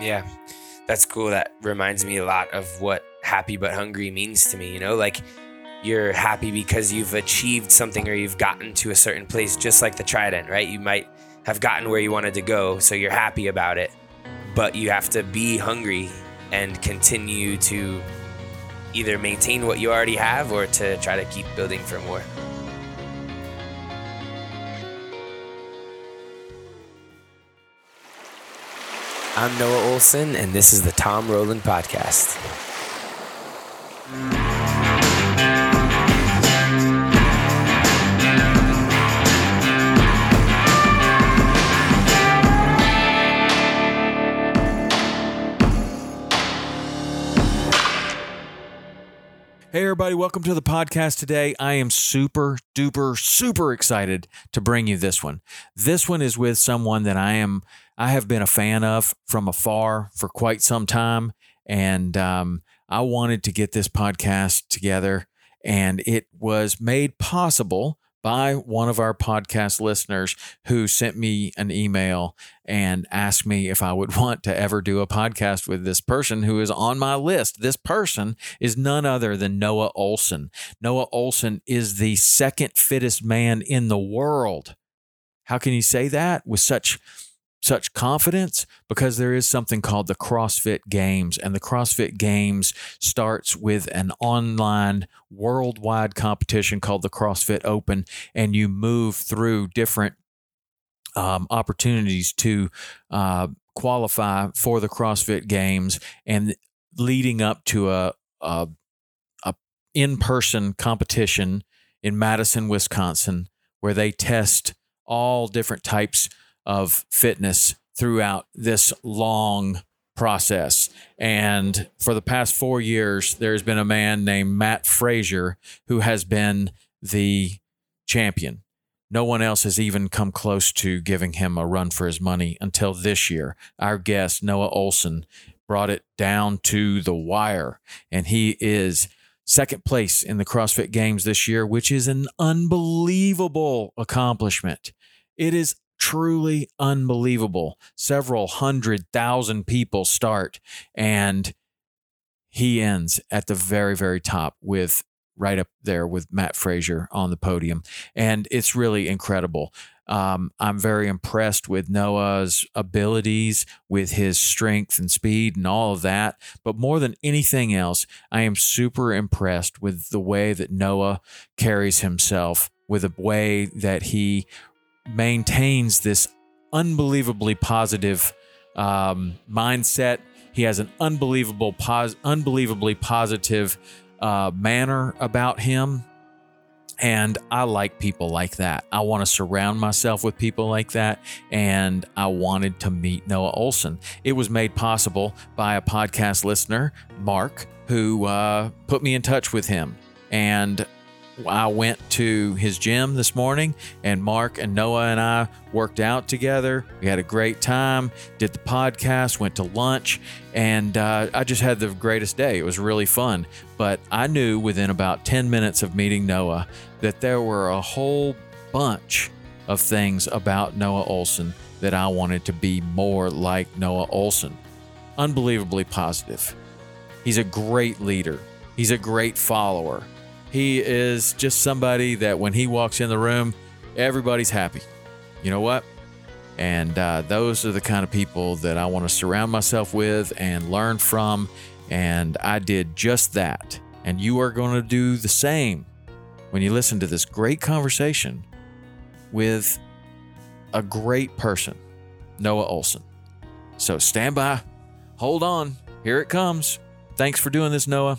Yeah, that's cool. That reminds me a lot of what happy but hungry means to me. You know, like you're happy because you've achieved something or you've gotten to a certain place, just like the Trident, right? You might have gotten where you wanted to go, so you're happy about it, but you have to be hungry and continue to either maintain what you already have or to try to keep building for more. I'm Noah Ohlsen, and this is the Tom Rowland Podcast. Hey, everybody, welcome to the podcast today. I am super duper, super excited to bring you this one. This one is with someone that I am, I have been a fan of from afar for quite some time. And um, I wanted to get this podcast together, and it was made possible by one of our podcast listeners who sent me an email and asked me if I would want to ever do a podcast with this person who is on my list. This person is none other than Noah Ohlsen. Noah Ohlsen is the second fittest man in the world. How can you say that with such such confidence because there is something called the CrossFit Games, and the CrossFit Games starts with an online worldwide competition called the CrossFit Open, and you move through different um, opportunities to uh, qualify for the CrossFit Games, and leading up to a, a, a in person competition in Madison, Wisconsin, where they test all different types of fitness throughout this long process. And for the past four years, there's been a man named Mat Fraser who has been the champion. No one else has even come close to giving him a run for his money until this year. Our guest, Noah Ohlsen, brought it down to the wire, and he is second place in the CrossFit Games this year, which is an unbelievable accomplishment. It is truly unbelievable. Several hundred thousand people start, and he ends at the very, very top with right up there with Mat Fraser on the podium. And it's really incredible. Um, I'm very impressed with Noah's abilities, with his strength and speed and all of that. But more than anything else, I am super impressed with the way that Noah carries himself, with the way that he maintains this unbelievably positive um, mindset. He has an unbelievable, pos- unbelievably positive uh, manner about him. And I like people like that. I want to surround myself with people like that. And I wanted to meet Noah Ohlsen. It was made possible by a podcast listener, Mark, who uh, put me in touch with him. And I went to his gym this morning, and Mark and Noah and I worked out together. We had a great time, did the podcast, went to lunch, and uh, I just had the greatest day. It was really fun. But I knew within about 10 minutes of meeting Noah that there were a whole bunch of things about Noah Ohlsen that I wanted to be more like Noah Ohlsen. Unbelievably positive. He's a great leader, he's a great follower. He is just somebody that when he walks in the room, everybody's happy. You know what? And uh, those are the kind of people that I want to surround myself with and learn from. And I did just that. And you are going to do the same when you listen to this great conversation with a great person, Noah Ohlsen. So stand by, hold on, here it comes. Thanks for doing this, Noah.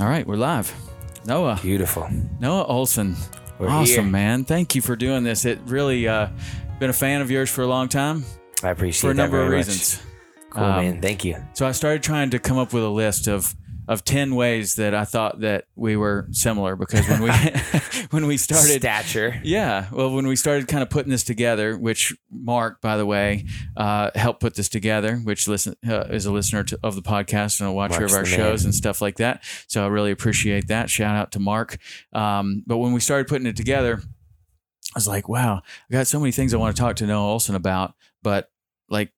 All right, we're live. Noah. Beautiful. Noah Ohlsen. We're awesome, here. man. Thank you for doing this. It really uh been a fan of yours for a long time I appreciate for a that number of very much. reasons. Cool, Um, man. Thank you. So I started trying to come up with a list of of 10 ways that I thought that we were similar because when we when we started Stature. yeah, well, when we started kind of putting this together, which Mark, by the way, uh, helped put this together, which listen uh, is a listener to, of the podcast and a watcher of our shows man. and stuff like that. So I really appreciate that. Shout out to Mark. Um, but when we started putting it together, I was like, wow, I got so many things I want to talk to Noah Ohlsen about, but like,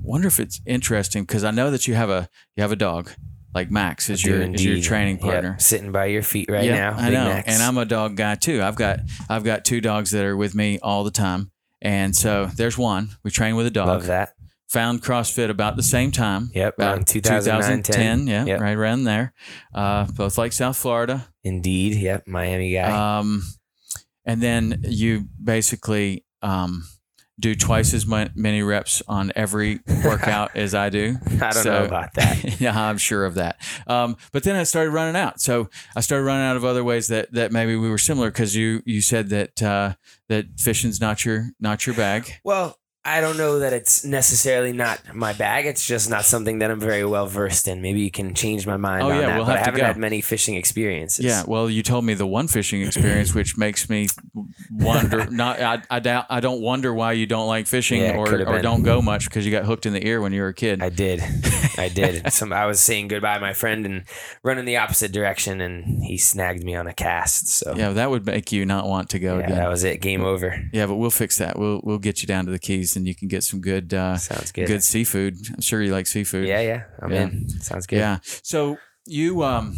wonder if it's interesting because I know that you have a you have a dog, like Max is your is your training Yep, partner. Sitting by your feet right Yeah, now. I Big know, Max. and I'm a dog guy too. I've got I've got two dogs that are with me all the time, and so there's one. We train with a dog. Love that. Found CrossFit about the same time. Yep, about around 2009, 10. Yeah, Yep. right around there. Uh, both like South Florida. Indeed. Yep. Miami guy. Um, and then you basically um, do twice as many reps on every workout as I do. I don't know about that. yeah, I'm sure of that. Um, but then I started running out. So I started running out of other ways that, that maybe we were similar because you you said that uh, that fishing's not your not your bag. Well, I don't know that it's necessarily not my bag. It's just not something that I'm very well versed in. Maybe you can change my mind Oh, on yeah, that. we'll but I haven't go. had many fishing experiences. Yeah, well, you told me the one fishing experience, which makes me wonder. Not, I, I doubt. I don't wonder why you don't like fishing Yeah, or, or don't go much because you got hooked in the ear when you were a kid. I did. I did. Some I was saying goodbye to my friend and running the opposite direction, and he snagged me on a cast. So yeah, that would make you not want to go yeah, again. that was it. Game over. Yeah, but we'll fix that. We'll we'll get you down to the Keys and you can get some good uh, Sounds good. good seafood. I'm sure you like seafood. Yeah, yeah. I'm Yeah. in. Sounds good. Yeah. So you um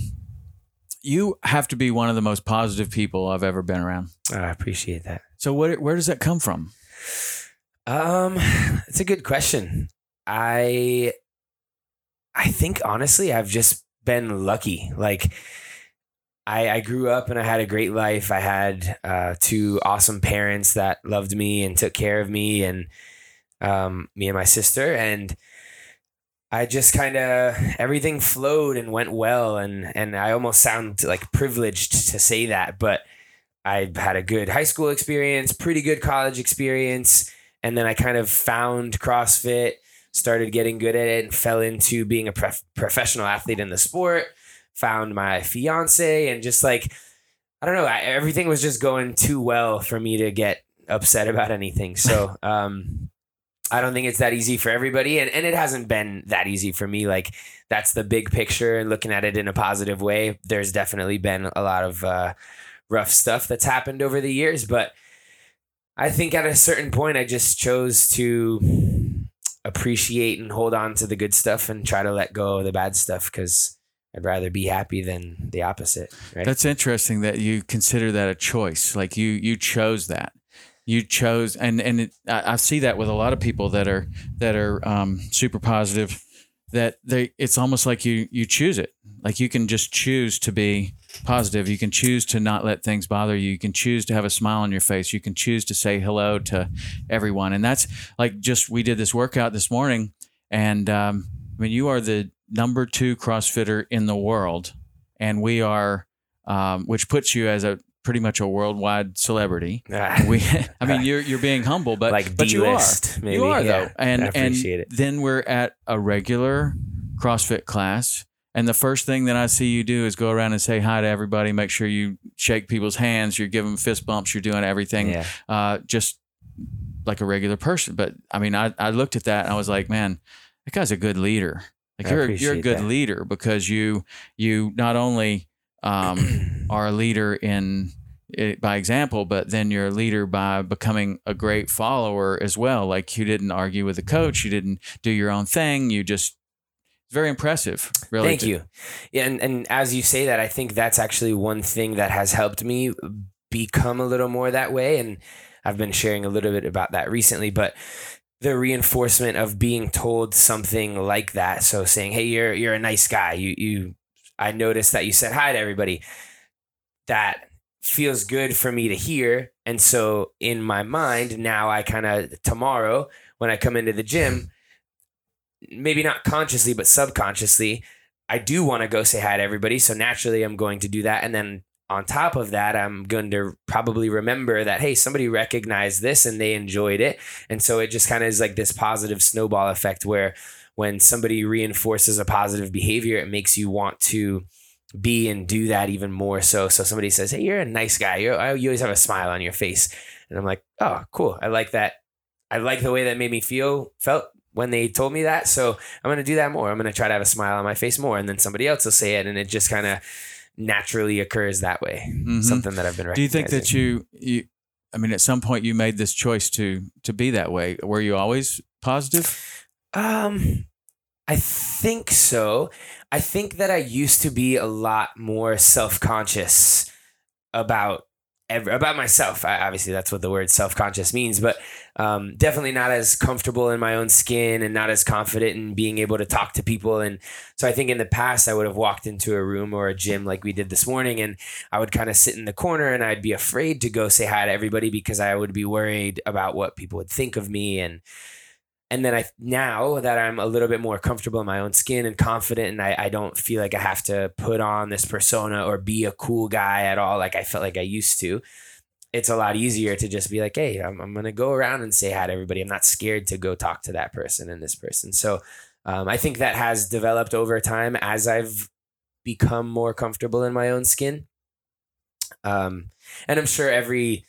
you have to be one of the most positive people I've ever been around. Oh, I appreciate that. So what where does that come from? Um, it's a good question. I I think honestly, I've just been lucky. Like I, I grew up and I had a great life. I had uh, two awesome parents that loved me and took care of me and um, me and my sister. And I just kind of everything flowed and went well. And and I almost sound like privileged to say that, but I had a good high school experience, pretty good college experience and then I kind of found CrossFit, started getting good at it, and fell into being a prof- professional athlete in the sport. Found my fiance, and just like I don't know, I, everything was just going too well for me to get upset about anything. So um, I don't think it's that easy for everybody, and and it hasn't been that easy for me. Like that's the big picture, and looking at it in a positive way. There's definitely been a lot of uh, rough stuff that's happened over the years, but I think at a certain point, I just chose to appreciate and hold on to the good stuff and try to let go of the bad stuff because I'd rather be happy than the opposite. Right? That's interesting that you consider that a choice. Like you you chose that. You chose and and it, I, I see that with a lot of people that are that are um, super positive that they it's almost like you you choose it. Like you can just choose to be positive. You can choose to not let things bother you. You can choose to have a smile on your face. You can choose to say hello to everyone. And that's like just we did this workout this morning, and um, I mean you are the number two CrossFitter in the world, and we are, um, which puts you as a pretty much a worldwide celebrity. Ah, We, I mean, you're you're being humble, but like but you are, maybe. you are Yeah, though, and and it. then we're at a regular CrossFit class, and the first thing that I see you do is go around and say hi to everybody. Make sure you shake people's hands. You're giving fist bumps. You're doing everything Yeah. uh, just like a regular person. But I mean, I, I looked at that and I was like, man, that guy's a good leader. Like I you're you're a good that. leader because you you not only um, are a leader in it by example, but then you're a leader by becoming a great follower as well. Like you didn't argue with the coach, you didn't do your own thing. You just it's very impressive. Really, Thank you. Yeah, and, and as you say that, I think that's actually one thing that has helped me become a little more that way. And I've been sharing a little bit about that recently, but the reinforcement of being told something like that. So saying, Hey, you're you're a nice guy. You you I noticed that you said hi to everybody. That feels good for me to hear. And so in my mind, now I kind of tomorrow when I come into the gym, maybe not consciously, but subconsciously, I do want to go say hi to everybody. So naturally, I'm going to do that. And then on top of that, I'm going to probably remember that, hey, somebody recognized this and they enjoyed it. And so it just kind of is like this positive snowball effect where when somebody reinforces a positive behavior, it makes you want to be and do that even more so. So somebody says, hey, you're a nice guy. You're, you always have a smile on your face. And I'm like, oh, cool. I like that. I like the way that made me feel, felt when they told me that. So I'm going to do that more. I'm going to try to have a smile on my face more. And then somebody else will say it. And it just kind of naturally occurs that way. Mhm. Something that I've been right. Do you think that you you? I mean, at some point you made this choice to to be that way. Were you always positive? Um, I think so. I think that I used to be a lot more self conscious about ever about myself. I, obviously, that's what the word self conscious means, but um, definitely not as comfortable in my own skin and not as confident in being able to talk to people. And so I think in the past, I would have walked into a room or a gym like we did this morning, and I would kind of sit in the corner and I'd be afraid to go say hi to everybody because I would be worried about what people would think of me and and then I now that I'm a little bit more comfortable in my own skin and confident, and I, I don't feel like I have to put on this persona or be a cool guy at all, like I felt like I used to. It's a lot easier to just be like, hey, I'm, I'm gonna go around and say hi to everybody. I'm not scared to go talk to that person and this person. So um, I think that has developed over time as I've become more comfortable in my own skin. Um, and I'm sure every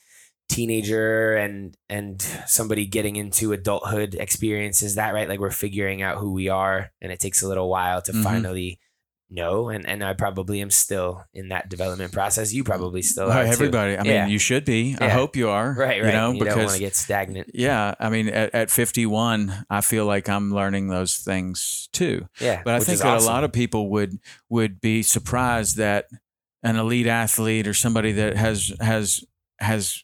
teenager and and somebody getting into adulthood experiences that right like we're figuring out who we are and it takes a little while to Mhm. finally know and and I probably am still in that development process you probably still are Right, too. everybody. I mean, Yeah. you should be. I hope you are. right right You know, you don't want to get stagnant yeah, I mean, at, at 51, I feel like I'm learning those things too. yeah But I think that awesome. a lot of people would would be surprised that an elite athlete or somebody that has has has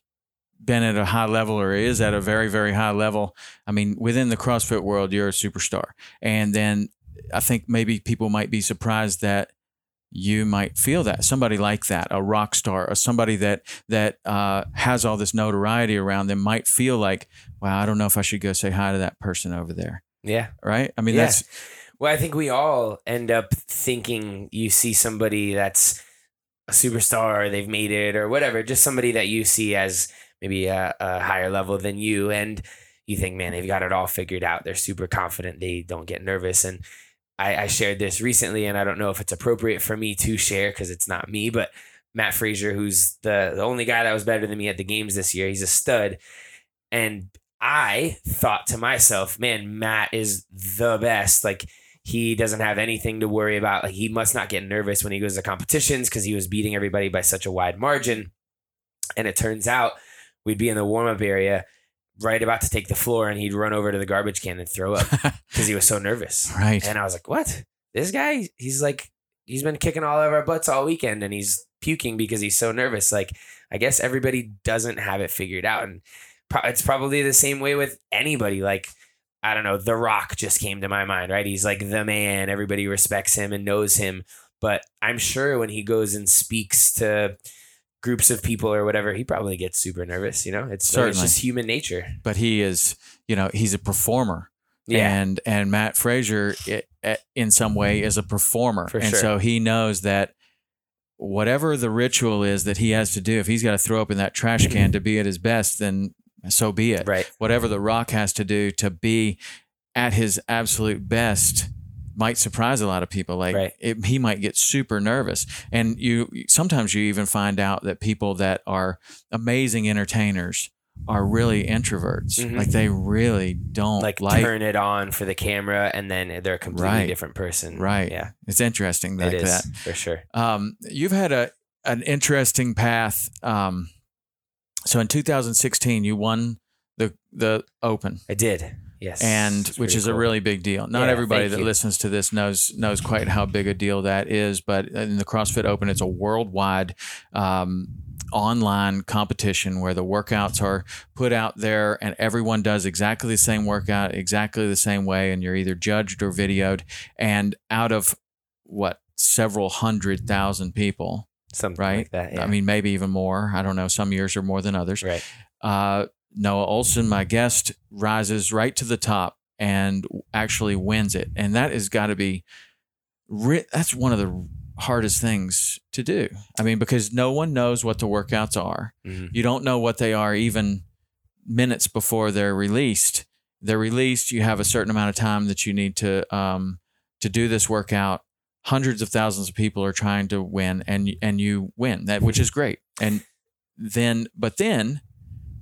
been at a high level or is at a very very high level. I mean, within the CrossFit world, you're a superstar, and then I think maybe people might be surprised that you might feel that somebody like that, a rock star, or somebody that that uh, has all this notoriety around them, might feel like, wow, I don't know if I should go say hi to that person over there, yeah right? I mean, Yeah. that's Well, I think we all end up thinking you see somebody that's a superstar or they've made it or whatever, just somebody that you see as maybe a, a higher level than you. And you think, man, they've got it all figured out. They're super confident. They don't get nervous. And I, I shared this recently, and I don't know if it's appropriate for me to share because it's not me, but Mat Fraser, who's the, the only guy that was better than me at the games this year, he's a stud. And I thought to myself, man, Matt is the best. Like, he doesn't have anything to worry about. Like he must not get nervous when he goes to competitions because he was beating everybody by such a wide margin. And it turns out we'd be in the warm up area, right about to take the floor, and he'd run over to the garbage can and throw up because he was so nervous. right. And I was like, "What? This guy? He's like, he's been kicking all of our butts all weekend, and he's puking because he's so nervous." Like, I guess everybody doesn't have it figured out, and pro- it's probably the same way with anybody. Like, I don't know, The Rock just came to my mind, right? He's like the man. Everybody respects him and knows him, but I'm sure when he goes and speaks to groups of people or whatever, he probably gets super nervous. You know, it's, it's Certainly. just human nature. but he is, you know, he's a performer. Yeah, And and Mat Fraser, i i- in some way, is a performer, For and sure. so he knows that whatever the ritual is that he has to do, if he's got to throw up in that trash can to be at his best, then so be it. right. Whatever the Rock has to do to be at his absolute best, might surprise a lot of people. Like Right. it, he might get super nervous, and you sometimes you even find out that people that are amazing entertainers are really introverts. Mhm. Like they really don't like, like. turn it on for the camera and then they're a completely Right. different person. Right. Yeah. It's interesting like it is that. for sure. Um, you've had a an interesting path. Um, so in 2016, you won the the Open, I did. Yes. and which is a really big deal. Not Yeah, everybody that you. listens to this knows knows quite how big a deal that is. But in the CrossFit Open, it's a worldwide. Um, online competition where the workouts are put out there and everyone does exactly the same workout exactly the same way and you're either judged or videoed and out of what several hundred thousand people something right? like that. Yeah. I mean, maybe even more. I don't know. Some years are more than others. right. Uh, Noah Ohlsen, my guest, rises right to the top and actually wins it, and that has got to be. That's one of the hardest things to do. I mean, because no one knows what the workouts are. Mhm. You don't know what they are even minutes before they're released. They're released. You have a certain amount of time that you need to um, to do this workout. Hundreds of thousands of people are trying to win, and and you win that, which is great. And then, but then,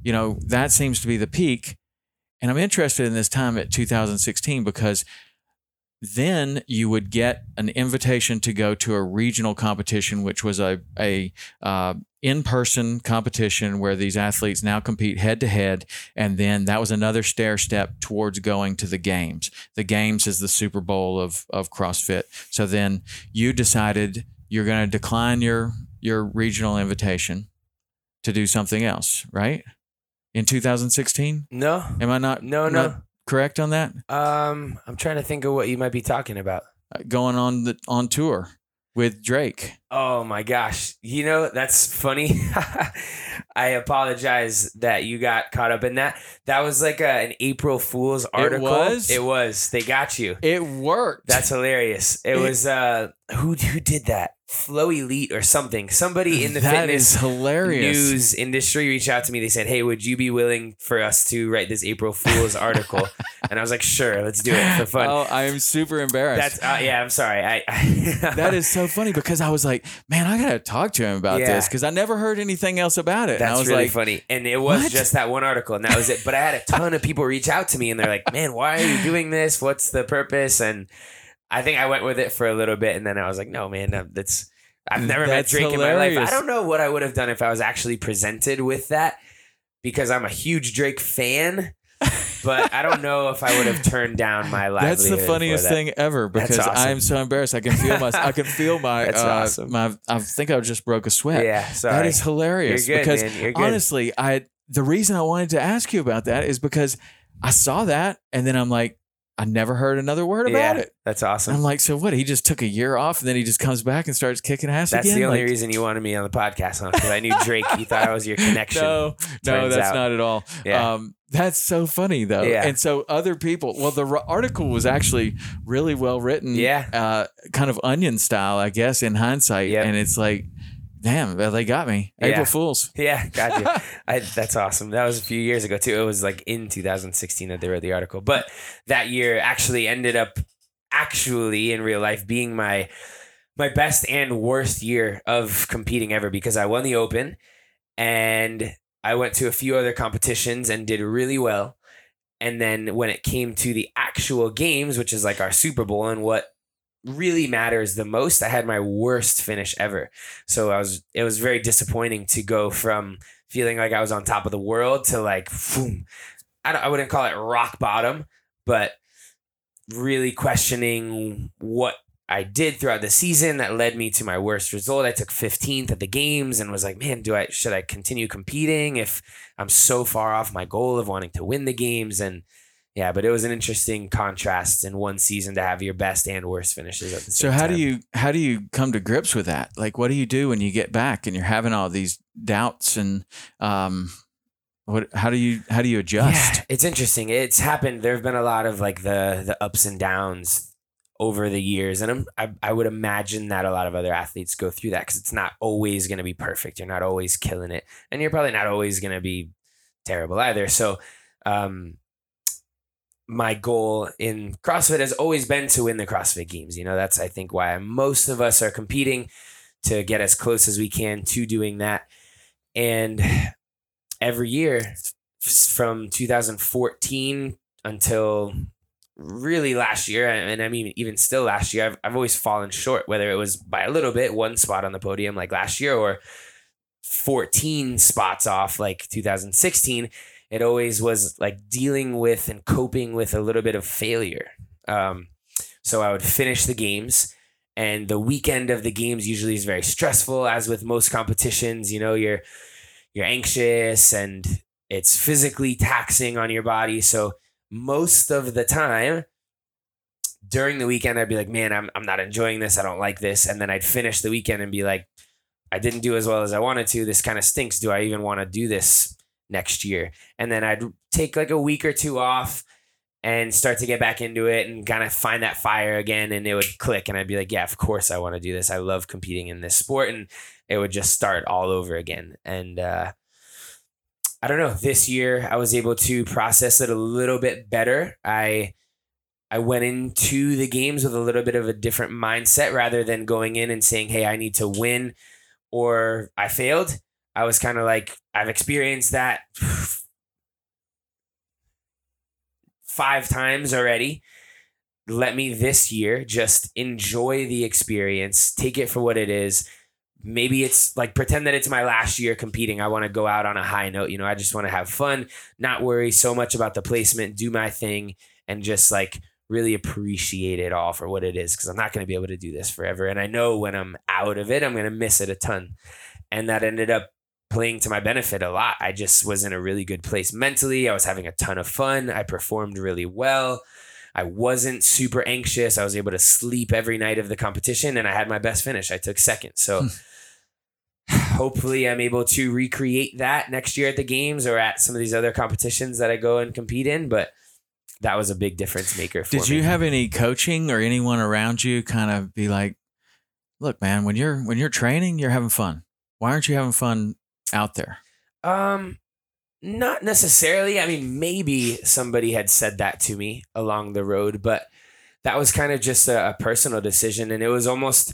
you know, that seems to be the peak. And I'm interested in this time at 2016 because then you would get an invitation to go to a regional competition, which was a a uh, in person competition where these athletes now compete head to head, and then that was another stair step towards going to the games. The games is the Super Bowl of of CrossFit. So then you decided you're going to decline your your regional invitation to do something else, right? In 2016, No. am I not No, not no. correct on that? Um, I'm trying to think of what you might be talking about. Uh, Going on the on tour with Drake. Oh my gosh. You know, that's funny. I apologize that you got caught up in that. That was like a, an April Fool's article. It was? It was. They got you. It worked. That's hilarious. It It- was uh who who did that? FloElite or something. Somebody in the That fitness news industry reached out to me. They said, "Hey, would you be willing for us to write this April Fool's article?" and I was like, "Sure, let's do it for fun." Oh, I am super embarrassed. That's uh, yeah. I'm sorry. I, I that is so funny because I was like, man, I gotta talk to him about Yeah. this because I never heard anything else about it. and I was really like, funny. And it was "What?" just that one article, and that was it. But I had a ton of people reach out to me, and they're like, "Man, why are you doing this? What's the purpose?" And I think I went with it for a little bit, and then I was like, "No, man, that's I've never met That's Drake in my life. I don't know what I would have done if I was actually presented with that, because I'm a huge Drake fan." but I don't know if I would have turned down my livelihood. That's the funniest that. thing ever because awesome. I am so embarrassed. I can feel my I can feel my That's uh, awesome. my I think I just broke a sweat. Yeah, sorry. That is hilarious You're good, because man. You're good. honestly, I the reason I wanted to ask you about that is because I saw that and then I'm like, I never heard another word about yeah, it. that's awesome. I'm like, so what? He just took a year off and then he just comes back and starts kicking ass That's again. the only Like, reason you wanted me on the podcast, huh? Because I knew Drake. You thought I was your connection. No, no, that's out. not at all. Yeah. Um, that's so funny though. Yeah. And so other people, well, the article was actually really well written. Yeah. Uh, kind of onion style, I guess, in hindsight. Yep. And it's like, damn, well, they got me. Yeah. April Fools. Yeah, got you. I, that's awesome. That was a few years ago too. It was like in 2016 that they wrote the article, but that year actually ended up actually in real life being my my best and worst year of competing ever because I won the Open and I went to a few other competitions and did really well. And then when it came to the actual games, which is like our Super Bowl and what really matters the most, I had my worst finish ever. So I was it was very disappointing to go from feeling like I was on top of the world to like boom. I, don't, I wouldn't call it rock bottom, but really questioning what I did throughout the season that led me to my worst result. I took 15th at the games and was like, man, do I should I continue competing if I'm so far off my goal of wanting to win the games and yeah, but it was an interesting contrast in one season to have your best and worst finishes at the same So how time. do you how do you come to grips with that? Like, what do you do when you get back and you're having all these doubts and um, what? How do you how do you adjust? Yeah, it's interesting. It's happened. There have been a lot of like the the ups and downs over the years, and I'm, I I would imagine that a lot of other athletes go through that because it's not always going to be perfect. You're not always killing it, and you're probably not always going to be terrible either. So, um, my goal in CrossFit has always been to win the CrossFit Games. You know, that's I think why most of us are competing to get as close as we can to doing that. And every year from 2014 until really last year, and I mean even still last year, I've, I've always fallen short, whether it was by a little bit, one spot on the podium like last year, or 14 spots off like 2016 it always was like dealing with and coping with a little bit of failure. Um, so I would finish the games, and the weekend of the games usually is very stressful, as with most competitions. You know, you're you're anxious and it's physically taxing on your body. So most of the time during the weekend, I'd be like, man, I'm, I'm not enjoying this. I don't like this. And then I'd finish the weekend and be like, I didn't do as well as I wanted to. This kind of stinks. Do I even want to do this next year. And then I'd take like a week or two off and start to get back into it and kind of find that fire again and it would click and I'd be like, yeah, of course I want to do this. I love competing in this sport and it would just start all over again. And uh I don't know, this year I was able to process it a little bit better. I I went into the games with a little bit of a different mindset rather than going in and saying, "Hey, I need to win or I failed." I was kind of like, I've experienced that five times already. Let me this year just enjoy the experience, take it for what it is. Maybe it's like pretend that it's my last year competing. I want to go out on a high note. You know, I just want to have fun, not worry so much about the placement, do my thing, and just like really appreciate it all for what it is because I'm not going to be able to do this forever. And I know when I'm out of it, I'm going to miss it a ton. And that ended up playing to my benefit a lot. I just was in a really good place mentally. I was having a ton of fun. I performed really well. I wasn't super anxious. I was able to sleep every night of the competition and I had my best finish. I took second. So hmm. hopefully I'm able to recreate that next year at the games or at some of these other competitions that I go and compete in, but that was a big difference maker Did you have any coaching or anyone around you kind of be like, "Look, man, when you're when you're training, you're having fun. Why aren't you having fun out there? Um, not necessarily. I mean, maybe somebody had said that to me along the road, but that was kind of just a, a personal decision. And it was almost,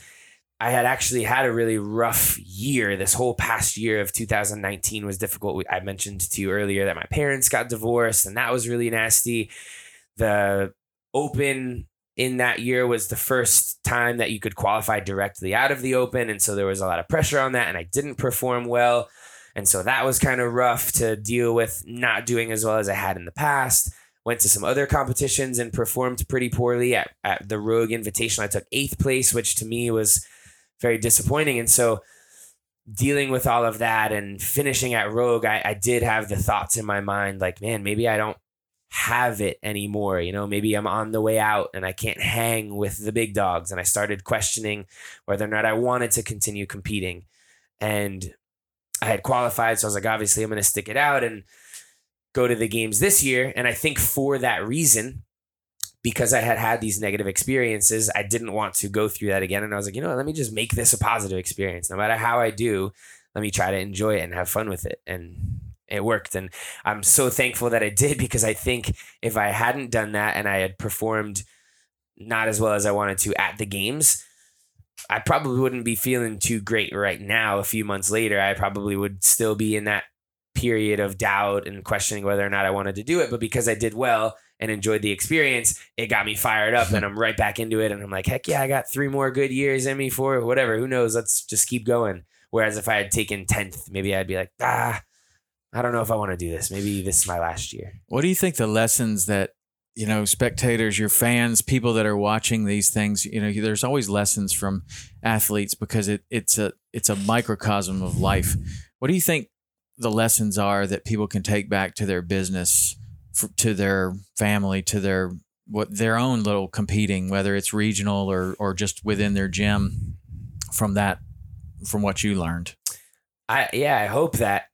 I had actually had a really rough year. This whole past year of 2019 was difficult. I mentioned to you earlier that my parents got divorced, and that was really nasty. The open in that year was the first time that you could qualify directly out of the open. And so there was a lot of pressure on that, and I didn't perform well. And so that was kind of rough to deal with not doing as well as I had in the past. Went to some other competitions and performed pretty poorly at, at the Rogue Invitation. I took eighth place, which to me was very disappointing. And so dealing with all of that and finishing at Rogue, I, I did have the thoughts in my mind like, man, maybe I don't have it anymore. You know, maybe I'm on the way out and I can't hang with the big dogs. And I started questioning whether or not I wanted to continue competing. And I had qualified, so I was like, obviously, I'm going to stick it out and go to the games this year. And I think for that reason, because I had had these negative experiences, I didn't want to go through that again. And I was like, you know, let me just make this a positive experience. No matter how I do, let me try to enjoy it and have fun with it. And it worked. And I'm so thankful that I did because I think if I hadn't done that and I had performed not as well as I wanted to at the games, I probably wouldn't be feeling too great right now. A few months later, I probably would still be in that period of doubt and questioning whether or not I wanted to do it. But because I did well and enjoyed the experience, it got me fired up and I'm right back into it. And I'm like, heck yeah, I got three more good years in me for whatever. Who knows? Let's just keep going. Whereas if I had taken 10th, maybe I'd be like, ah, I don't know if I want to do this. Maybe this is my last year. What do you think the lessons that you know, spectators, your fans, people that are watching these things, you know, there's always lessons from athletes because it, it's a it's a microcosm of life. What do you think the lessons are that people can take back to their business, to their family, to their what their own little competing, whether it's regional or or just within their gym, from that, from what you learned? I yeah, I hope that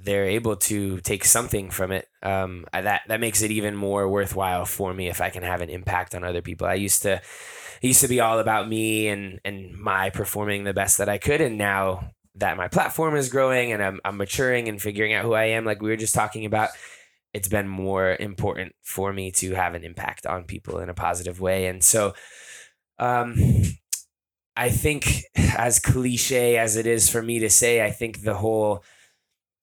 they're able to take something from it. Um, that that makes it even more worthwhile for me if I can have an impact on other people. I used to, it used to be all about me and and my performing the best that I could, and now that my platform is growing and I'm I'm maturing and figuring out who I am, like we were just talking about, it's been more important for me to have an impact on people in a positive way. And so, um, I think, as cliche as it is for me to say, I think the whole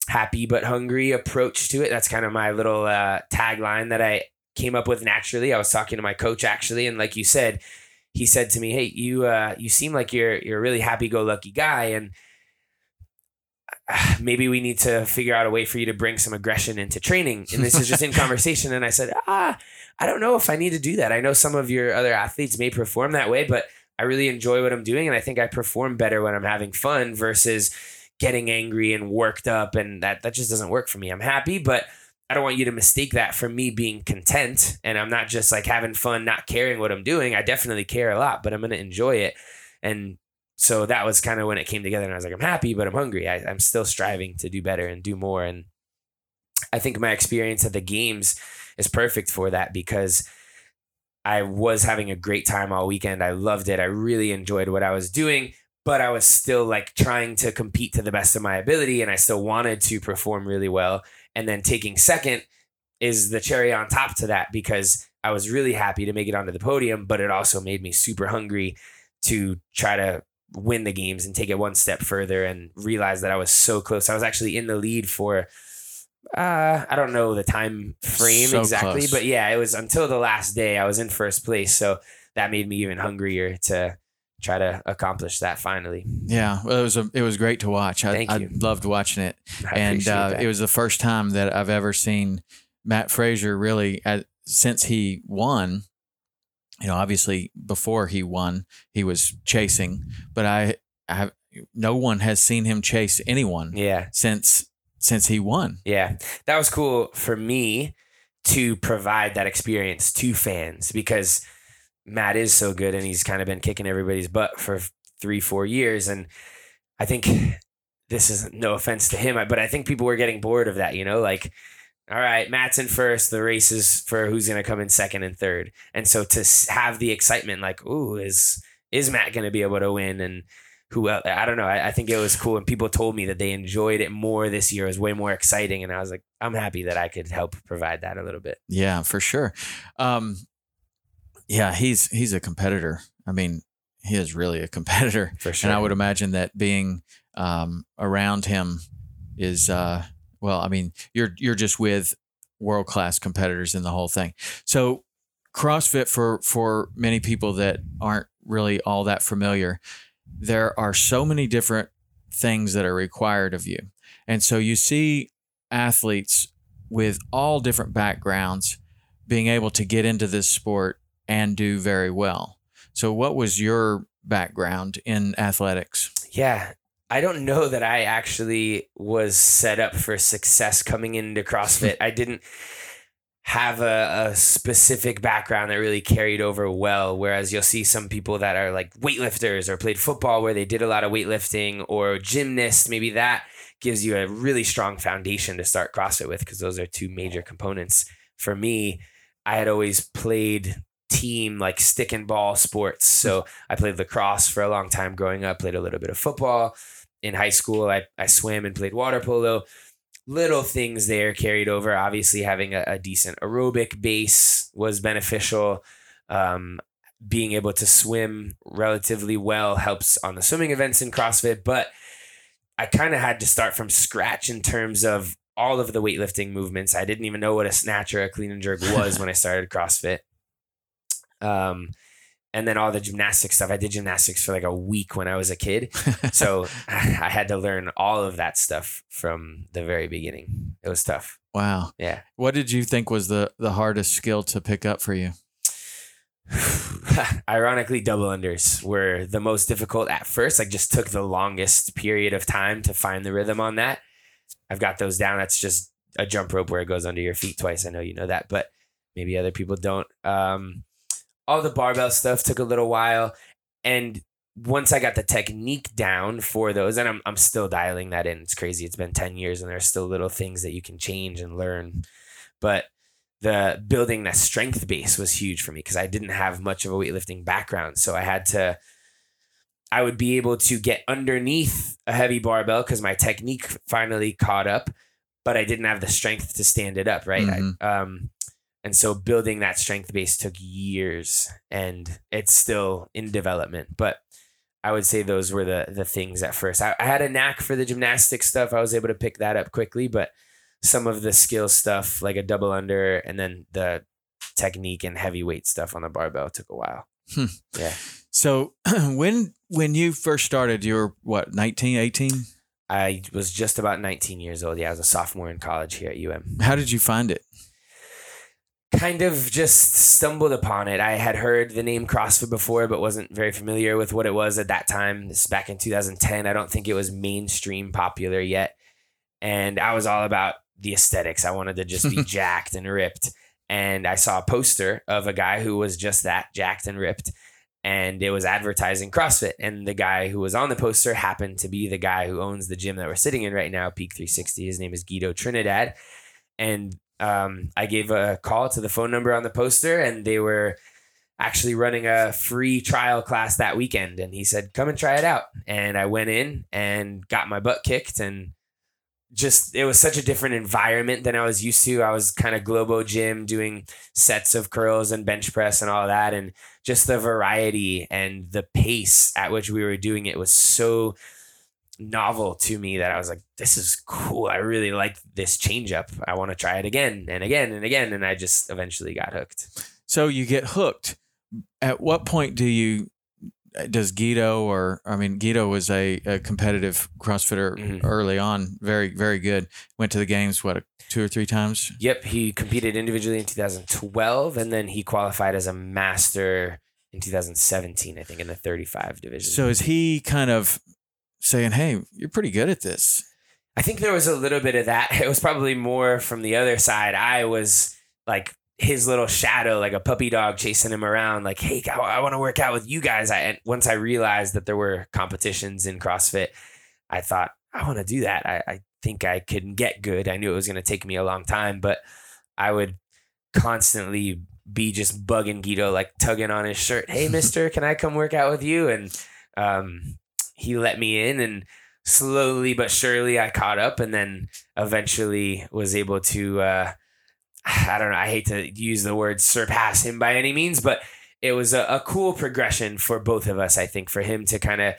happy but hungry approach to it, that's kind of my little uh, tagline that I came up with naturally. I was talking to my coach actually, and like you said, he said to me, "Hey, you uh, you seem like you're you're a really happy go lucky guy, and maybe we need to figure out a way for you to bring some aggression into training." And this is just in conversation, and I said, "Ah, I don't know if I need to do that. I know some of your other athletes may perform that way, but." I really enjoy what I'm doing, and I think I perform better when I'm having fun versus getting angry and worked up, and that that just doesn't work for me. I'm happy, but I don't want you to mistake that for me being content, and I'm not just like having fun, not caring what I'm doing. I definitely care a lot, but I'm gonna enjoy it, and so that was kind of when it came together, and I was like, I'm happy, but I'm hungry. I, I'm still striving to do better and do more, and I think my experience at the games is perfect for that because I was having a great time all weekend. I loved it. I really enjoyed what I was doing, but I was still like trying to compete to the best of my ability and I still wanted to perform really well. And then taking second is the cherry on top to that because I was really happy to make it onto the podium, but it also made me super hungry to try to win the games and take it one step further and realize that I was so close. I was actually in the lead for uh, I don't know the time frame So exactly, close. but yeah, it was until the last day I was in first place. So that made me even hungrier to try to accomplish that finally. Yeah, well, it was a, it was great to watch. I, Thank I you. loved watching it, I and uh, it was the first time that I've ever seen Mat Fraser really uh, since he won. You know, obviously before he won, he was chasing, but I, I have no one has seen him chase anyone yeah. since since he won. Yeah, that was cool for me to provide that experience to fans because Matt is so good and he's kind of been kicking everybody's butt for three, four years. And I think this is no offense to him, but I think people were getting bored of that, you know, like, all right, Matt's in first, the race is for who's going to come in second and third. And so to have the excitement, like, ooh, is, is Matt going to be able to win? And who else? I don't know. I, I think it was cool. And people told me that they enjoyed it more this year. It was way more exciting. And I was like, I'm happy that I could help provide that a little bit. Yeah, for sure. Um, yeah, he's he's a competitor. I mean, he is really a competitor. For sure. And I would imagine that being um, around him is uh, well. I mean, you're you're just with world class competitors in the whole thing. So CrossFit for for many people that aren't really all that familiar, there are so many different things that are required of you, and so you see athletes with all different backgrounds being able to get into this sport and do very well. So, what was your background in athletics? Yeah. I don't know that I actually was set up for success coming into CrossFit. I didn't have a, a specific background that really carried over well. Whereas you'll see some people that are like weightlifters or played football where they did a lot of weightlifting or gymnasts, maybe that gives you a really strong foundation to start CrossFit with because those are two major components. For me, I had always played team like stick and ball sports. So I played lacrosse for a long time growing up, played a little bit of football. In high school, I, I swam and played water polo. Little things there carried over. Obviously, having a, a decent aerobic base was beneficial. Um, being able to swim relatively well helps on the swimming events in CrossFit, but I kind of had to start from scratch in terms of all of the weightlifting movements. I didn't even know what a snatch or a clean and jerk was when I started CrossFit. Um, and then all the gymnastics stuff. I did gymnastics for like a week when I was a kid. So I had to learn all of that stuff from the very beginning. It was tough. wow. Yeah. What did you think was the, the hardest skill to pick up for you? Ironically, double unders were the most difficult at first. Like, just took the longest period of time to find the rhythm on that. I've got those down. That's just a jump rope where it goes under your feet twice. I know you know that, but maybe other people don't. Um, all the barbell stuff took a little while. And once I got the technique down for those, and I'm, I'm still dialing that in. It's crazy. It's been 10 years and there's still little things that you can change and learn. But the building that strength base was huge for me because I didn't have much of a weightlifting background. So I had to, I would be able to get underneath a heavy barbell because my technique finally caught up. but I didn't have the strength to stand it up. Right. Mhm. I, um, and so building that strength base took years and it's still in development. But I would say those were the the things at first. I, I had a knack for the gymnastics stuff. I was able to pick that up quickly, but some of the skill stuff, like a double under, and then the technique and heavyweight stuff on the barbell, took a while. Yeah. So when when you first started, you were what 19, 18? I was just about 19 years old. Yeah, I was a sophomore in college here at UM. How did you find it? Kind of just stumbled upon it. I had heard the name CrossFit before, but wasn't very familiar with what it was at that time. This is back in 2010. I don't think it was mainstream popular yet. And I was all about the aesthetics. I wanted to just be jacked and ripped. And I saw a poster of a guy who was just that jacked and ripped. And it was advertising CrossFit. And the guy who was on the poster happened to be the guy who owns the gym that we're sitting in right now, Peak 360. His name is Guido Trinidad. And um, I gave a call to the phone number on the poster, and they were actually running a free trial class that weekend. And he said, "Come and try it out." And I went in and got my butt kicked, and just it was such a different environment than I was used to. I was kind of globo gym doing sets of curls and bench press and all that, and just the variety and the pace at which we were doing it was so novel to me that I was like, this is cool. I really like this change up. I want to try it again and again and again. And I just eventually got hooked. So you get hooked. At what point do you does Guido or I mean Guido was a, a competitive CrossFitter Mhm. early on, very very good. Went to the games what two or three times. Yep. He competed individually in 2012 and then he qualified as a master in 2017, I think, in the 35 division. So is he kind of saying, "Hey, you're pretty good at this"? I think there was a little bit of that. It was probably more from the other side. I was like his little shadow, like a puppy dog chasing him around, like, hey, I, want to work out with you guys. I, and once I realized that there were competitions in CrossFit, I thought, I want to do that. I, I think I could get good. I knew it was going to take me a long time, but I would constantly be just bugging Guido, like tugging on his shirt. Hey, mister, can I come work out with you? And um, he let me in and slowly but surely I caught up and then eventually was able to uh I don't know, I hate to use the word surpass him by any means, but it was a, a cool progression for both of us, I think, for him to kind of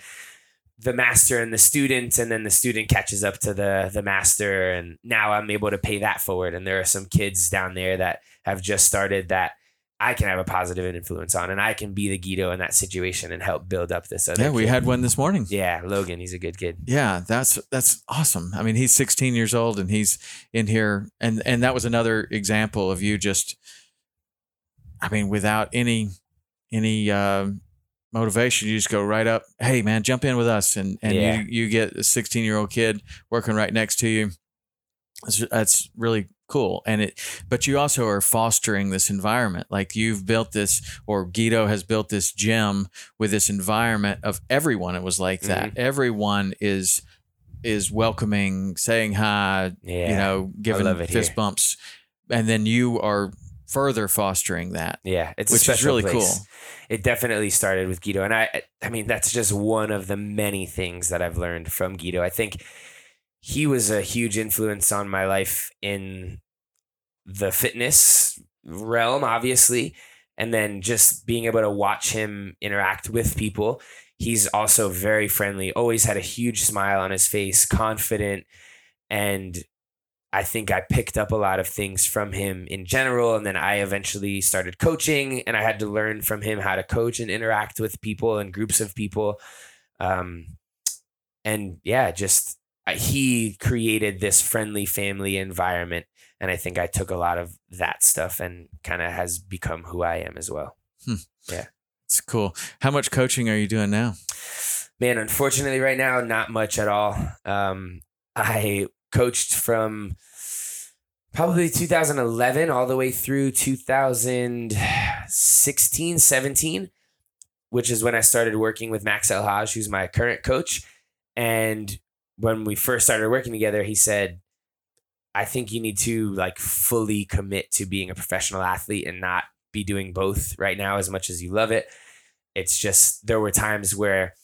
the master and the student and then the student catches up to the the master and now I'm able to pay that forward and there are some kids down there that have just started that I can have a positive influence on and I can be the Guido in that situation and help build up this other Yeah, we kid. had one this morning. Yeah, Logan, he's a good kid. Yeah, that's that's awesome. I mean, he's 16 years old and he's in here, and and that was another example of you just, I mean, without any any uh, motivation, you just go right up. Hey, man, jump in with us, and and Yeah. you you get a 16 year old kid working right next to you. That's, that's really cool, and it. But you also are fostering this environment, like you've built this, or Guido has built this gym with this environment of everyone. It was like that. Mm-hmm. Everyone is is welcoming, saying hi, Yeah. you know, giving fist here. bumps, and then you are further fostering that. Yeah, it's Which is really place. cool. It definitely started with Guido, and I, I mean, that's just one of the many things that I've learned from Guido. I think he was a huge influence on my life in the fitness realm, obviously, and then just being able to watch him interact with people. He's also very friendly, always had a huge smile on his face, confident, and I think I picked up a lot of things from him in general. And then I eventually started coaching and I had to learn from him how to coach and interact with people and groups of people. Um, and yeah, just he created this friendly family environment. And I think I took a lot of that stuff and kind of has become who I am as well. Yeah. It's cool. How much coaching are you doing now? Man, unfortunately, right now, not much at all. Um, I coached from probably 2011 all the way through 2016, 17, which is when I started working with Max El-Hag, who's my current coach. And when we first started working together, he said, I think you need to like fully commit to being a professional athlete and not be doing both right now as much as you love it. It's just there were times where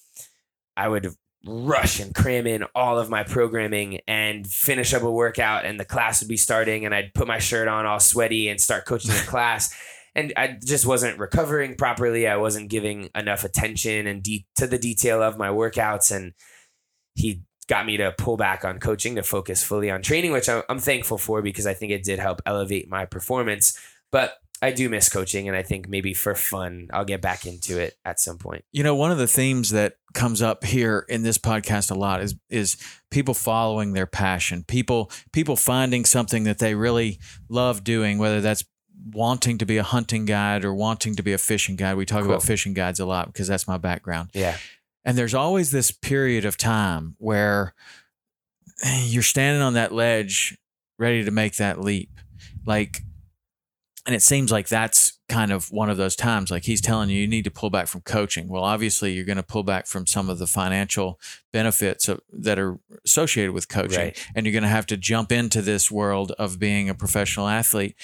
I would rush and cram in all of my programming and finish up a workout and the class would be starting and I'd put my shirt on all sweaty and start coaching the class. And I just wasn't recovering properly. I wasn't giving enough attention and de- to the detail of my workouts. And he got me to pull back on coaching to focus fully on training which I'm, I'm thankful for because I think it did help elevate my performance but I do miss coaching, and I think maybe for fun, I'll get back into it at some point. You know, one of the themes that comes up here in this podcast a lot is is people following their passion, people people finding something that they really love doing, whether that's wanting to be a hunting guide or wanting to be a fishing guide. We talk Cool. about fishing guides a lot because that's my background. Yeah, And there's always this period of time where you're standing on that ledge ready to make that leap. Like, and it seems like that's kind of one of those times. Like he's telling you, you need to pull back from coaching. Well, obviously, you're going to pull back from some of the financial benefits of, that are associated with coaching. Right. And you're going to have to jump into this world of being a professional athlete.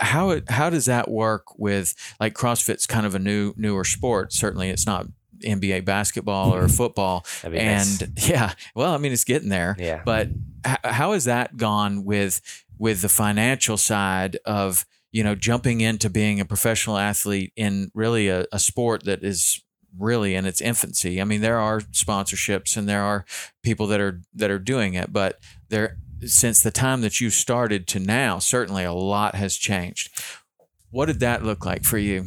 How, how does that work with like CrossFit's kind of a new newer sport? Certainly, it's not NBA basketball or mm-hmm. football. that'd nice. And yeah, well, I mean, it's getting there. yeah, But h- how has that gone with with the financial side of you know jumping into being a professional athlete in really a, a sport that is really in its infancy? I mean, there are sponsorships and there are people that are that are doing it, but there since the time that you started to now, certainly a lot has changed. What did that look like for you?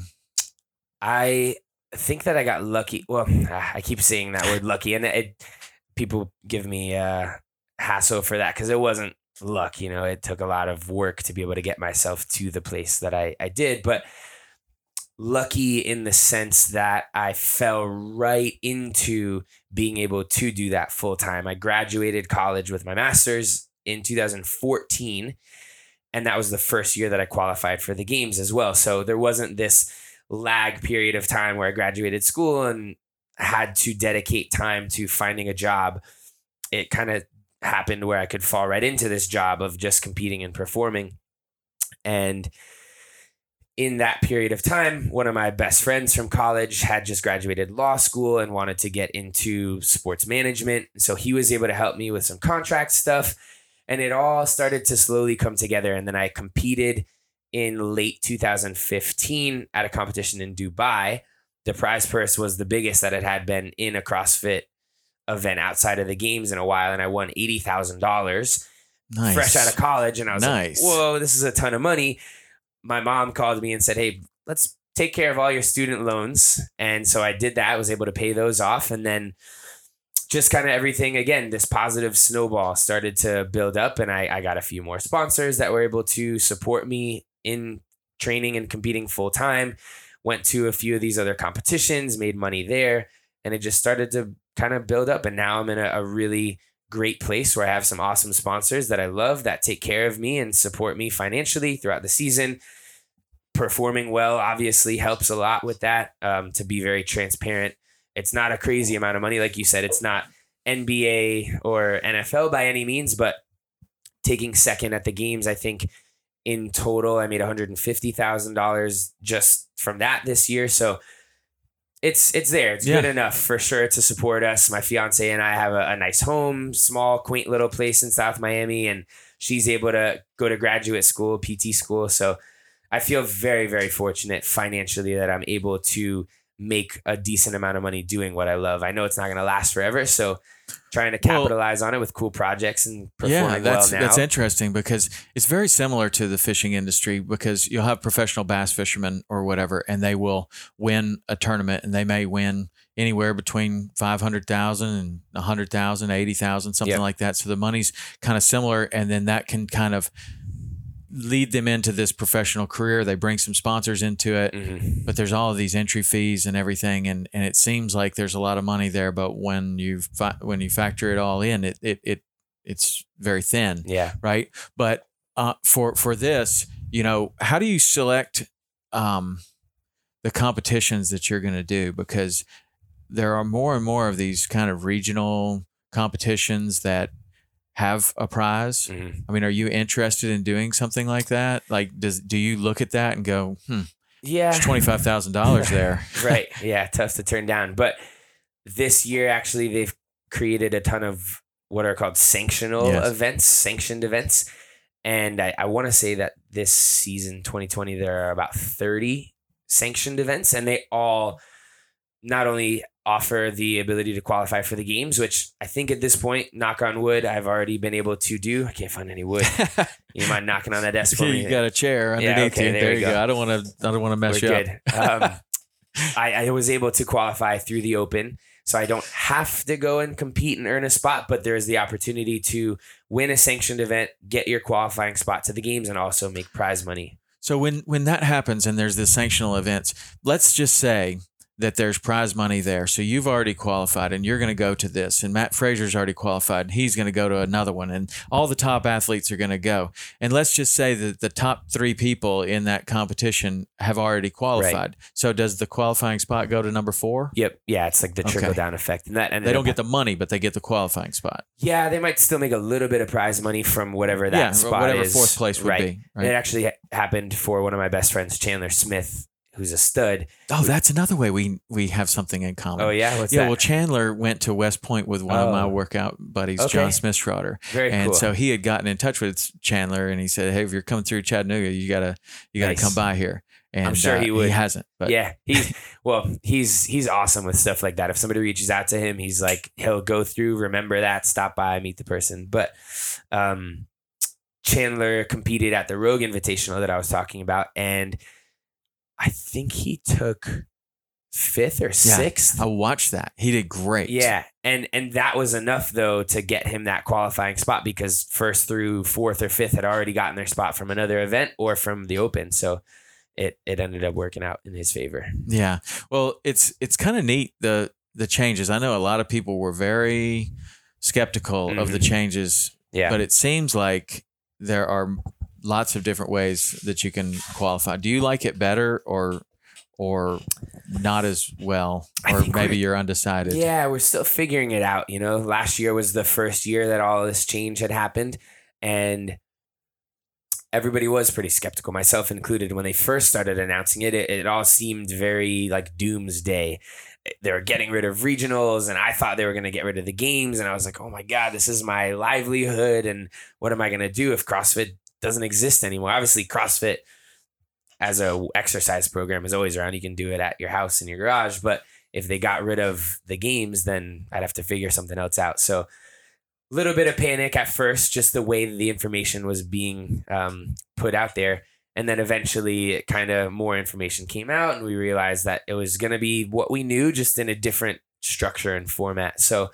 I think that I got lucky. Well, I keep saying that word lucky, and it people give me uh, hassle for that because it wasn't luck. You know, it took a lot of work to be able to get myself to the place that I I did, but lucky in the sense that I fell right into being able to do that full time. I graduated college with my master's in 2014 and that was the first year that I qualified for the games as well. So there wasn't this lag period of time where I graduated school and had to dedicate time to finding a job. It kind of happened where I could fall right into this job of just competing and performing. And in that period of time, one of my best friends from college had just graduated law school and wanted to get into sports management. So he was able to help me with some contract stuff. And it all started to slowly come together. And then I competed in late 2015 at a competition in Dubai. The prize purse was the biggest that it had been in a CrossFit event outside of the games in a while. And I won $80,000 Nice. fresh out of college. And I was Nice. like, whoa, this is a ton of money. My mom called me and said, hey, let's take care of all your student loans. And so I did that. I was able to pay those off. And then just kind of everything again, this positive snowball started to build up. And I, I got a few more sponsors that were able to support me in training and competing full time. Went to a few of these other competitions, made money there. And it just started to kind of build up. And now I'm in a, a really great place where I have some awesome sponsors that I love that take care of me and support me financially throughout the season. Performing well obviously helps a lot with that. Um, to be very transparent, it's not a crazy amount of money, like you said. It's not NBA or NFL by any means, but taking second at the games, I think in total I made one hundred and fifty thousand dollars just from that this year. So it's it's there. It's Yeah. good enough for sure to support us. My fiance and I have a, a nice home, small, quaint little place in South Miami, and she's able to go to graduate school, PT school. So I feel very, very fortunate financially that I'm able to make a decent amount of money doing what I love. I know it's not going to last forever, so trying to Well- capitalize on it with cool projects and yeah, performing that's well now. that's interesting because it's very similar to the fishing industry because you'll have professional bass fishermen or whatever, and they will win a tournament, and they may win anywhere between five hundred thousand and a hundred thousand, eighty thousand, something Yep. like that. So the money's kind of similar, and then that can kind of lead them into this professional career. They bring some sponsors into it. Mhm. But there's all of these entry fees and everything, and, and it seems like there's a lot of money there. But when you fa- when you factor it all in, it it, it it's very thin Yeah. right? But uh, for for this, you know, how do you select um, the competitions that you're going to do? Because there are more and more of these kind of regional competitions that have a prize. Mhm. I mean, are you interested in doing something like that? Like, does do you look at that and go, "Hmm, Yeah. twenty five thousand dollars there"? right. Yeah. Tough to turn down. But this year, actually, they've created a ton of what are called sanctional Yes. events, sanctioned events. And I, I want to say that this season, 2020, there are about 30 sanctioned events, and they all not only offer the ability to qualify for the games, which I think at this point, knock on wood, I've already been able to do. I can't find any wood. You mind knocking on that desk for me? you got a chair Yeah, underneath okay, you. there There, you go. go. I don't want to. I don't want to mess We're you up. Um, I, I was able to qualify through the open, so I don't have to go and compete and earn a spot, but there is the opportunity to win a sanctioned event, get your qualifying spot to the games, and also make prize money. So when when that happens and there's the sanctional events, let's just say that there's prize money there. So you've already qualified and you're going to go to this and Mat Fraser's already qualified and he's going to go to another one and all the top athletes are going to go. And let's just say that the top 3 people in that competition have already qualified. So does the qualifying spot go to number 4? Yep, yeah, it's like the Okay. trickle down effect, and that ended They don't get the money, but they get the qualifying spot. Yeah, they might still make a little bit of prize money from whatever that yeah, spot whatever is. fourth place would right. be. And It actually happened for one of my best friends, Chandler Smith, who's a stud. Oh, that's another way we we have something in common. Oh yeah, what's yeah, that? well, Chandler went to West Point with one of my Oh. workout buddies, Okay. John Smithschroeder, Very and cool. so he had gotten in touch with Chandler, and he said, "Hey, if you're coming through Chattanooga, you gotta you gotta Nice. come by here." And I'm sure uh, he would. He hasn't, but yeah, he's well, he's he's awesome with stuff like that. If somebody reaches out to him, he's like he'll go through, remember that, stop by, meet the person. But um, Chandler competed at the Rogue Invitational that I was talking about, and I think he took fifth or sixth. I watched that. He did great. Yeah, and and that was enough though to get him that qualifying spot because first through fourth or fifth had already gotten their spot from another event or from the Open, so it it ended up working out in his favor. Yeah. Well, it's it's kind of neat the the changes. I know a lot of people were very skeptical of the Mhm. changes, Yeah, but it seems like there are lots of different ways that you can qualify. Do you like it better or or not as well or maybe you're undecided? Yeah, we're still figuring it out. You know, last year was the first year that all this change had happened, and everybody was pretty skeptical, myself included. When they first started announcing it, it, it all seemed very like doomsday. They were getting rid of regionals, and I thought they were going to get rid of the games. And I was like, oh my God, this is my livelihood. And what am I going to do if CrossFit doesn't exist anymore? Obviously, CrossFit as a exercise program is always around. You can do it at your house in your garage, but if they got rid of the games, then I'd have to figure something else out. So a little bit of panic at first, just the way the information was being um, put out there. And then eventually, kind of more information came out, and we realized that it was going to be what we knew, just in a different structure and format. So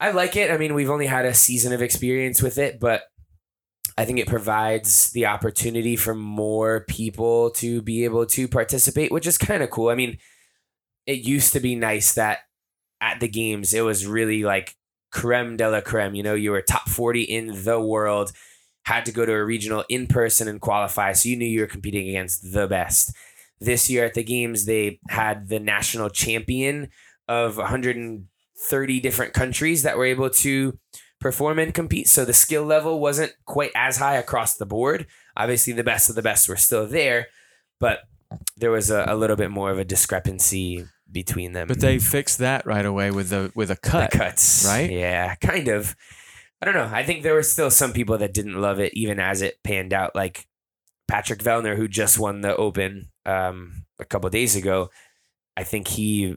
I like it. I mean, we've only had a season of experience with it, but I think it provides the opportunity for more people to be able to participate, which is kind of cool. I mean, it used to be nice that at the games it was really like creme de la creme. You know, you were top 40 in the world, had to go to a regional in person and qualify. So you knew you were competing against the best. This year at the games, they had the national champion of 130 different countries that were able to perform and compete. So the skill level wasn't quite as high across the board. Obviously, the best of the best were still there, but there was a, a little bit more of a discrepancy between them. But they fixed that right away with the with a cut. the cuts, right? Yeah, kind of. I don't know. I think there were still some people that didn't love it, even as it panned out. Like Patrick Vellner, who just won the Open um, a couple days ago. I think he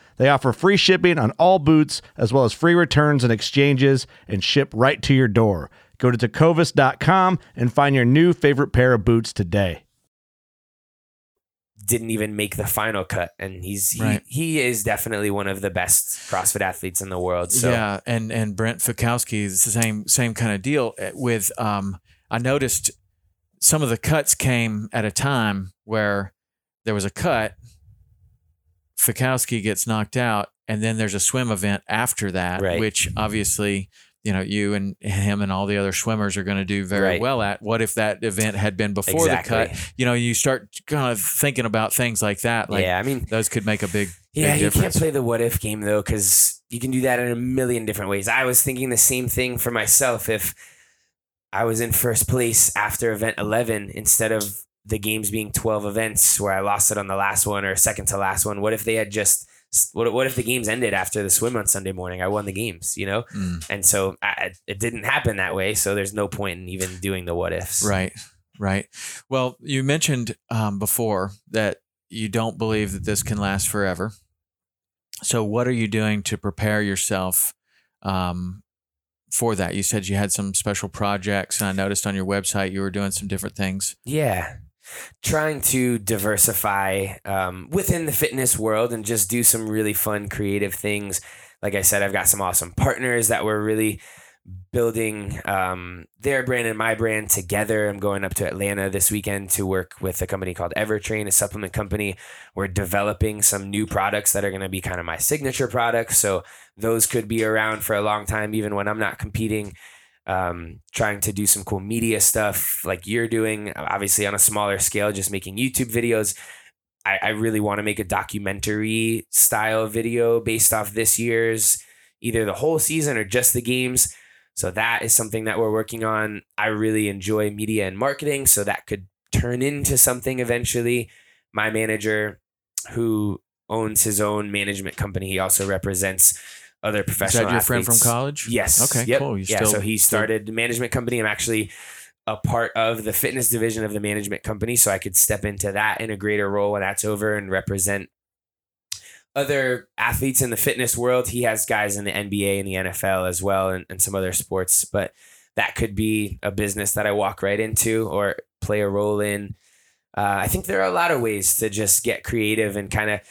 They offer free shipping on all boots, as well as free returns and exchanges, and ship right to your door. Go to tecovas.com and find your new favorite pair of boots today. Didn't even make the final cut, and he's he, Right. he is definitely one of the best CrossFit athletes in the world. So Yeah, and and Brent Fikowski is the same same kind of deal uh, with um I noticed some of the cuts came at a time where there was a cut Fikowski gets knocked out and then there's a swim event after that Right. which obviously you know you and him and all the other swimmers are going to do very Right. well at what if that event had been before Exactly. the cut you know you start kind of thinking about things like that like yeah, I mean, those could make a big Yeah, big you can't play the what if game though, because you can do that in a million different ways. I was thinking the same thing for myself. If I was in first place after event 11 instead of the games being 12 events where I lost it on the last one or second to last one, what if they had just, what, what if the games ended after the swim on Sunday morning? I won the games, you know? Mm. And so I, it didn't happen that way. So there's no point in even doing the what ifs. Right, right. Well, you mentioned um, before that you don't believe that this can last forever. So, what are you doing to prepare yourself um, for that? You said you had some special projects, and I noticed on your website you were doing some different things. Yeah. Trying to diversify um, within the fitness world and just do some really fun, creative things. Like I said, I've got some awesome partners that we're really building um, their brand and my brand together. I'm going up to Atlanta this weekend to work with a company called Evertrain, a supplement company. We're developing some new products that are going to be kind of my signature products. So those could be around for a long time, even when I'm not competing um, trying to do some cool media stuff like you're doing, obviously on a smaller scale, just making YouTube videos. I, I really want to make a documentary style video based off this year's either the whole season or just the games. So that is something that we're working on. I really enjoy media and marketing, so that could turn into something eventually. My manager, who owns his own management company, he also represents other Is professional that your friend from college? Yes. Okay. Yep. Cool. You yeah. still, so he started the management company. I'm actually a part of the fitness division of the management company, so I could step into that in a greater role when that's over and represent other athletes in the fitness world. He has guys in the NBA and the NFL as well, and, and some other sports. But that could be a business that I walk right into or play a role in. Uh, I think there are a lot of ways to just get creative and kind of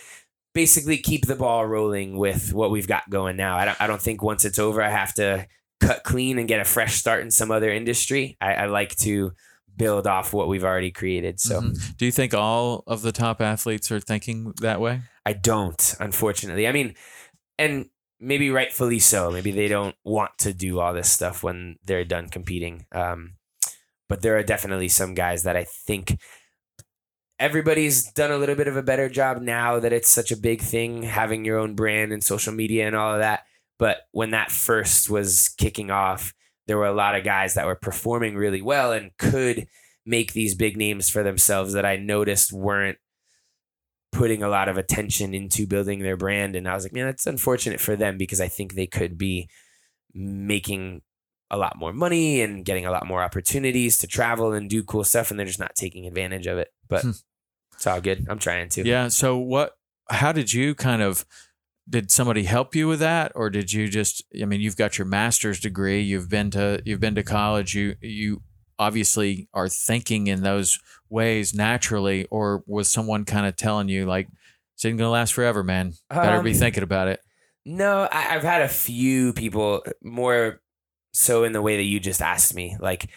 basically keep the ball rolling with what we've got going now. I don't, I don't think once it's over, I have to cut clean and get a fresh start in some other industry. I, I like to build off what we've already created. So Mhm. do you think all of the top athletes are thinking that way? I don't, unfortunately. I mean, and maybe rightfully so. Maybe they don't want to do all this stuff when they're done competing. Um, but there are definitely some guys that I think everybody's done a little bit of a better job now that it's such a big thing, having your own brand and social media and all of that. But when that first was kicking off, there were a lot of guys that were performing really well and could make these big names for themselves that I noticed weren't putting a lot of attention into building their brand. And I was like, man, that's unfortunate for them because I think they could be making a lot more money and getting a lot more opportunities to travel and do cool stuff. And they're just not taking advantage of it. But Hmm. It's all good. I'm trying to. Yeah. So what? How did you kind of? Did somebody help you with that, or did you just? I mean, you've got your master's degree. You've been to you've been to college. You you obviously are thinking in those ways naturally, or was someone kind of telling you like, "This ain't gonna last forever, man. Better be Um, thinking about it." No, I, I've had a few people more so in the way that you just asked me, like,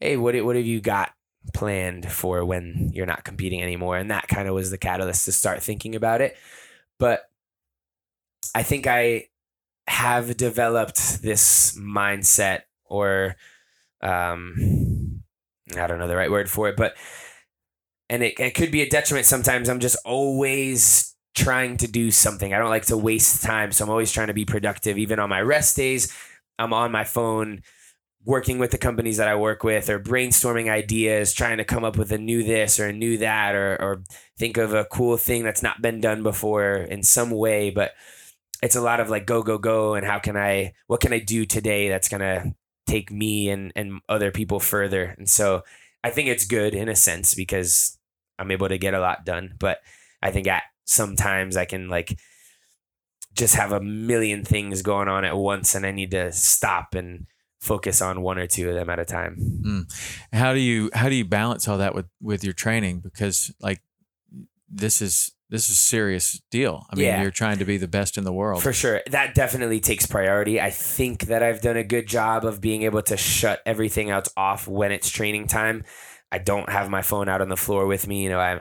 "Hey, what what have you got planned for when you're not competing anymore?" And that kind of was the catalyst to start thinking about it. But I think I have developed this mindset, or um, I don't know the right word for it, but and it, it could be a detriment sometimes. I'm just always trying to do something. I don't like to waste time. So I'm always trying to be productive. Even on my rest days, I'm on my phone working with the companies that I work with or brainstorming ideas, trying to come up with a new this or a new that or, or think of a cool thing that's not been done before in some way. But it's a lot of like go, go, go. And how can I, what can I do today that's going to take me and, and other people further? And so I think it's good in a sense because I'm able to get a lot done. But I think at sometimes I can like just have a million things going on at once and I need to stop and focus on one or two of them at a time. Mm. How do you how do you balance all that with with your training? Because like this is this is a serious deal. I mean, Yeah. you're trying to be the best in the world. For sure. That definitely takes priority. I think that I've done a good job of being able to shut everything else off when it's training time. I don't have my phone out on the floor with me. You know, I'm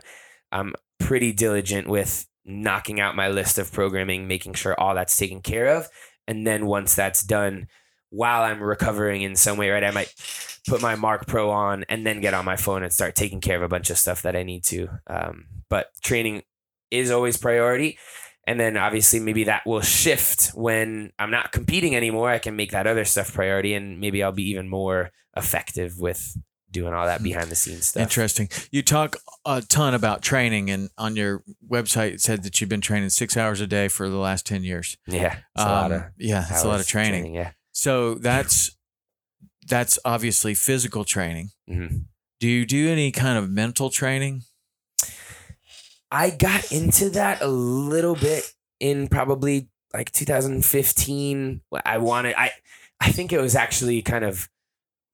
I'm pretty diligent with knocking out my list of programming, making sure all that's taken care of. And then once that's done, while I'm recovering in some way, right, I might put my Marc Pro on and then get on my phone and start taking care of a bunch of stuff that I need to. Um, but training is always priority. And then obviously maybe that will shift when I'm not competing anymore. I can make that other stuff priority and maybe I'll be even more effective with doing all that behind the scenes stuff. Interesting. You talk a ton about training, and on your website it said that you've been training six hours a day for the last ten years. Yeah. It's a lot Um, of yeah, that's a lot of training. Yeah. So that's that's obviously physical training. hmm Do you do any kind of mental training? I got into that a little bit in probably like 2015. I wanted I I think it was actually kind of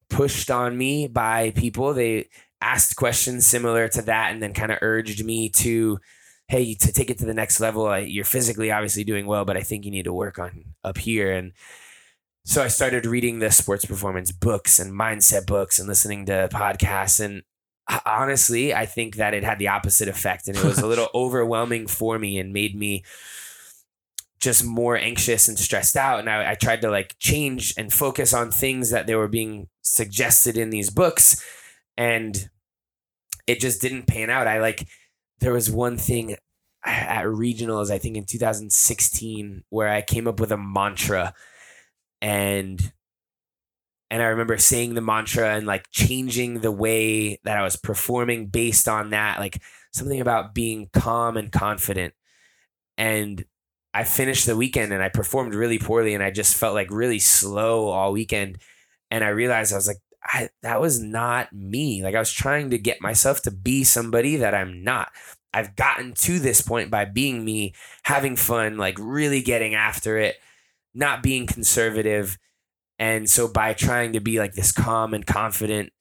pushed on me by people. They asked questions similar to that and then kind of urged me to hey to take it to the next level. I, you're physically obviously doing well, but I think you need to work on up here and so I started reading the sports performance books and mindset books and listening to podcasts and honestly, I think that it had the opposite effect and it was a little overwhelming for me and made me just more anxious and stressed out. And I, I tried to like change and focus on things that they were being suggested in these books. And it just didn't pan out. I like, there was one thing at regionals, I think in 2016, where I came up with a mantra and and I remember saying the mantra and like changing the way that I was performing based on that, like something about being calm and confident. And I finished the weekend and I performed really poorly and I just felt like really slow all weekend. And I realized I was like, I, that was not me. Like I was trying to get myself to be somebody that I'm not. I've gotten to this point by being me, having fun, like really getting after it, not being conservative. And so by trying to be like this calm and confident,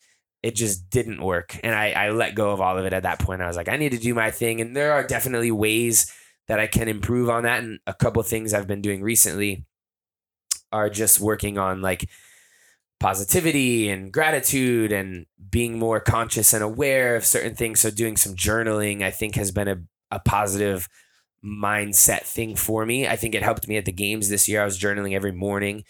it just didn't work. And I, I let go of all of it at that point. I was like, I need to do my thing. And there are definitely ways that I can improve on that. And a couple things I've been doing recently are just working on like positivity and gratitude and being more conscious and aware of certain things. So doing some journaling, I think has been a, a positive mindset thing for me. I think it helped me at the games this year. I was journaling every morning.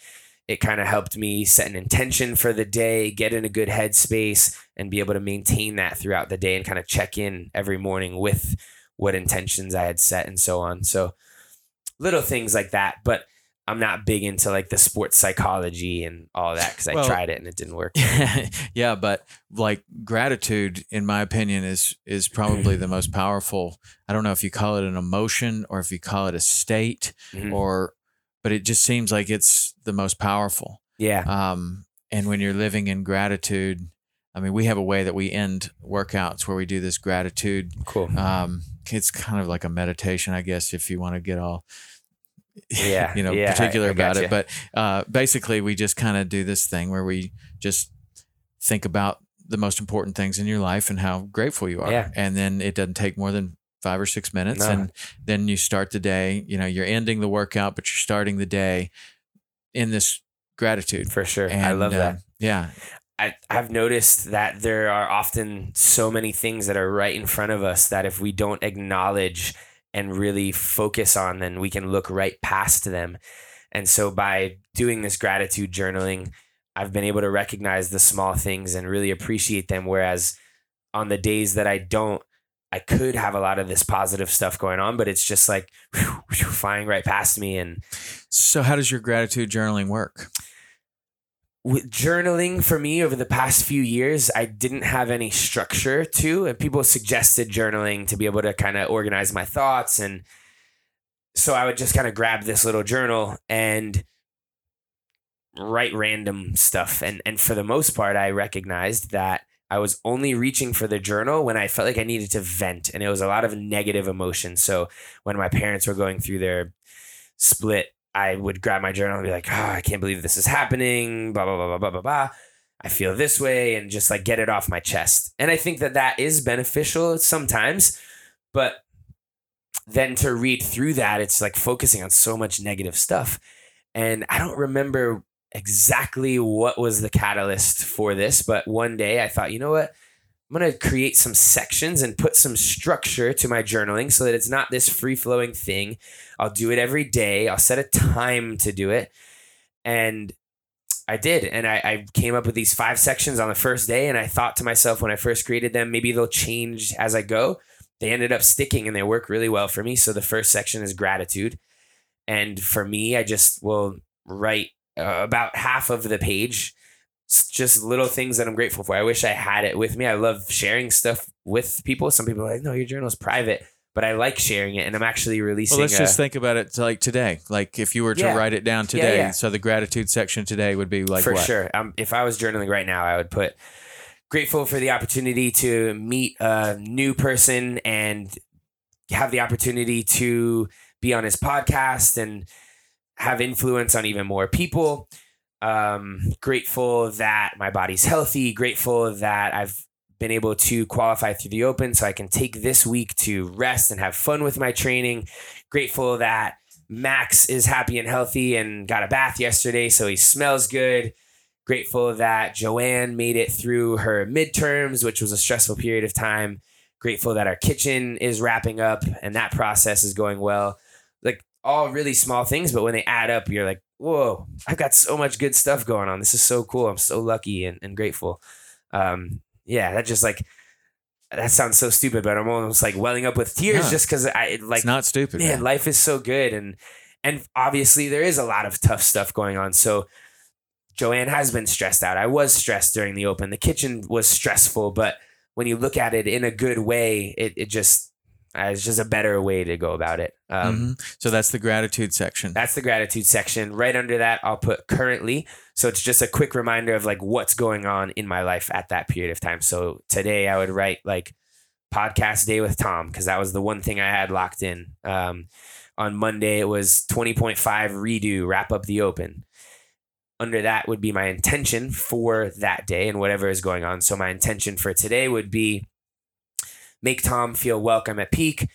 It kind of helped me set an intention for the day, get in a good headspace, and be able to maintain that throughout the day and kind of check in every morning with what intentions I had set and so on. So little things like that. But I'm not big into like the sports psychology and all that because I tried it and it didn't work. yeah, but like gratitude, in my opinion, is is probably the most powerful. I don't know if you call it an emotion or if you call it a state, Mhm. or but it just seems like it's the most powerful. Yeah. Um, and when you're living in gratitude, I mean, we have a way that we end workouts where we do this gratitude. Cool. Um, it's kind of like a meditation, I guess, if you want to get all Yeah, you know, yeah, particular I about gotcha. it. But uh, basically, we just kind of do this thing where we just think about the most important things in your life and how grateful you are. Yeah. And then it doesn't take more than five or six minutes. No. And then you start the day, you know, you're ending the workout, but you're starting the day in this gratitude. For sure. I And, love uh, that. Yeah. I, I've noticed that there are often so many things that are right in front of us that if we don't acknowledge and really focus on, then we can look right past them. And so by doing this gratitude journaling, I've been able to recognize the small things and really appreciate them. Whereas on the days that I don't, I could have a lot of this positive stuff going on, but it's just like whew, whew, flying right past me. And So, how does your gratitude journaling work? With journaling for me over the past few years, I didn't have any structure to, and people suggested journaling to be able to kind of organize my thoughts. And so I would just kind of grab this little journal and write random stuff. And, and for the most part, I recognized that I was only reaching for the journal when I felt like I needed to vent. And it was a lot of negative emotion. So when my parents were going through their split I would grab my journal and be like, oh, I can't believe this is happening, blah, blah, blah, blah, blah, blah, blah. I feel this way and just like get it off my chest. And I think that that is beneficial sometimes, but then to read through that, it's like focusing on so much negative stuff. And I don't remember exactly what was the catalyst for this, but one day I thought, you know what? I'm going to create some sections and put some structure to my journaling so that it's not this free flowing thing. I'll do it every day. I'll set a time to do it. And I did. And I, I, came up with these five sections on the first day. And I thought to myself when I first created them, maybe they'll change as I go. They ended up sticking and they work really well for me. So the first section is gratitude. And for me, I just will write uh, about half of the page just little things that I'm grateful for. I wish I had it with me. I love sharing stuff with people. Some people are like, no, your journal is private, but I like sharing it, and I'm actually releasing. It. Well, let's a, just think about it like today. Like if you were to Yeah. write it down Yeah, today, yeah. so the gratitude section today would be like for what? sure. Um, if I was journaling right now, I would put grateful for the opportunity to meet a new person and have the opportunity to be on his podcast and have influence on even more people. Um, grateful that my body's healthy. Grateful that I've been able to qualify through the open so I can take this week to rest and have fun with my training. Grateful that Max is happy and healthy and got a bath yesterday, so he smells good. Grateful that Joanne made it through her midterms, which was a stressful period of time. Grateful that our kitchen is wrapping up and that process is going well. Like all really small things, but when they add up, you're like, whoa, I've got so much good stuff going on. This is so cool. I'm so lucky and, and grateful. Um, yeah, that just like, that sounds so stupid, but I'm almost like welling up with tears Yeah. just because I like it's not stupid. man, man. life is so good and and obviously there is a lot of tough stuff going on. So Joanne has been stressed out. I was stressed during the open. The kitchen was stressful, but when you look at it in a good way, it it just it's just a better way to go about it. Um, Mhm. So that's the gratitude section. That's the gratitude section. Right under that, I'll put currently. So it's just a quick reminder of like what's going on in my life at that period of time. So today I would write like podcast day with Tom because that was the one thing I had locked in. Um, on Monday, it was 20.5 redo, wrap up the open. Under that would be my intention for that day and whatever is going on. So my intention for today would be make Tom feel welcome at peak,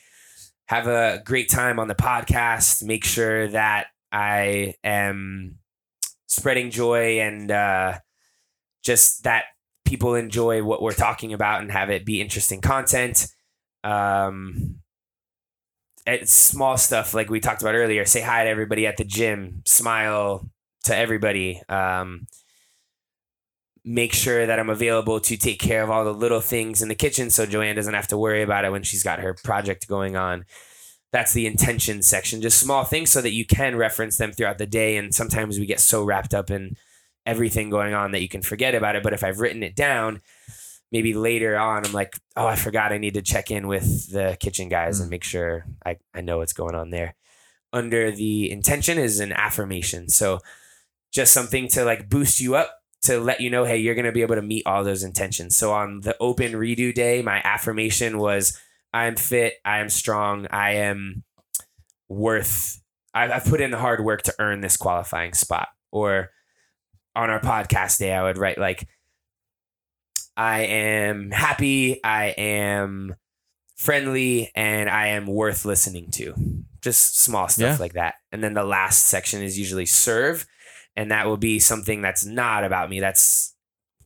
have a great time on the podcast, make sure that I am spreading joy and uh, just that people enjoy what we're talking about and have it be interesting content. Um, it's small stuff like we talked about earlier. Say hi to everybody at the gym, smile to everybody. Um, make sure that I'm available to take care of all the little things in the kitchen so Joanne doesn't have to worry about it when she's got her project going on. That's the intention section, just small things so that you can reference them throughout the day. And sometimes we get so wrapped up in everything going on that you can forget about it. But if I've written it down, maybe later on, I'm like, oh, I forgot I need to check in with the kitchen guys and mm. make sure I, I know what's going on there. Under the intention is an affirmation. So just something to like boost you up to let you know, hey, you're going to be able to meet all those intentions. So on the open redo day, my affirmation was, I'm fit, I am strong, I am worth, I- I've put in the hard work to earn this qualifying spot. Or on our podcast day, I would write like, I am happy, I am friendly, and I am worth listening to. Just small stuff Yeah. like that. And then the last section is usually serve and that will be something that's not about me. That's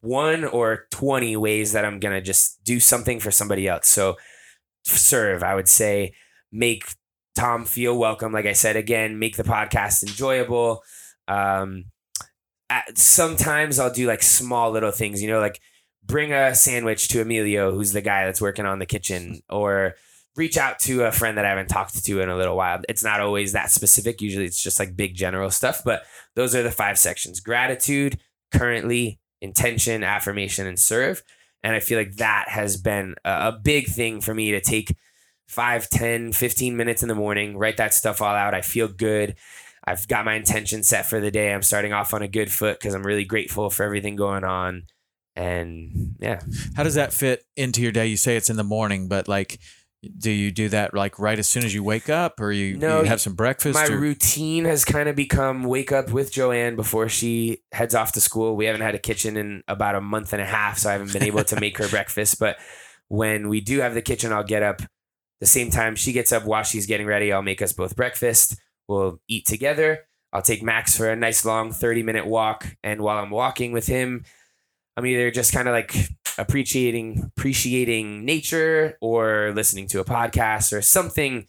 one or 20 ways that I'm going to just do something for somebody else. So serve, I would say make Tom feel welcome. Like I said, again, make the podcast enjoyable. Um, at- sometimes I'll do like small little things, you know, like bring a sandwich to Emilio, who's the guy that's working on the kitchen, or reach out to a friend that I haven't talked to in a little while. It's not always that specific. Usually it's just like big general stuff, but those are the five sections gratitude, currently, intention, affirmation, and serve. And I feel like that has been a, big thing for me to take 5, 10, 15 minutes in the morning, write that stuff all out. I feel good. I've got my intention set for the day. I'm starting off on a good foot because I'm really grateful for everything going on. And yeah, How does that fit into your day? You say it's in the morning, but like Do you do that like right as soon as you wake up, or you, No, you have some breakfast? My or- routine has kind of become wake up with Joanne before she heads off to school. We haven't had a kitchen in about a month and a half, so I haven't been able to make her breakfast. But when we do have the kitchen, I'll get up the same time she gets up while she's getting ready. I'll make us both breakfast. We'll eat together. I'll take Max for a nice long 30 minute walk. And while I'm walking with him, I'm either just kind of like appreciating appreciating nature or listening to a podcast or something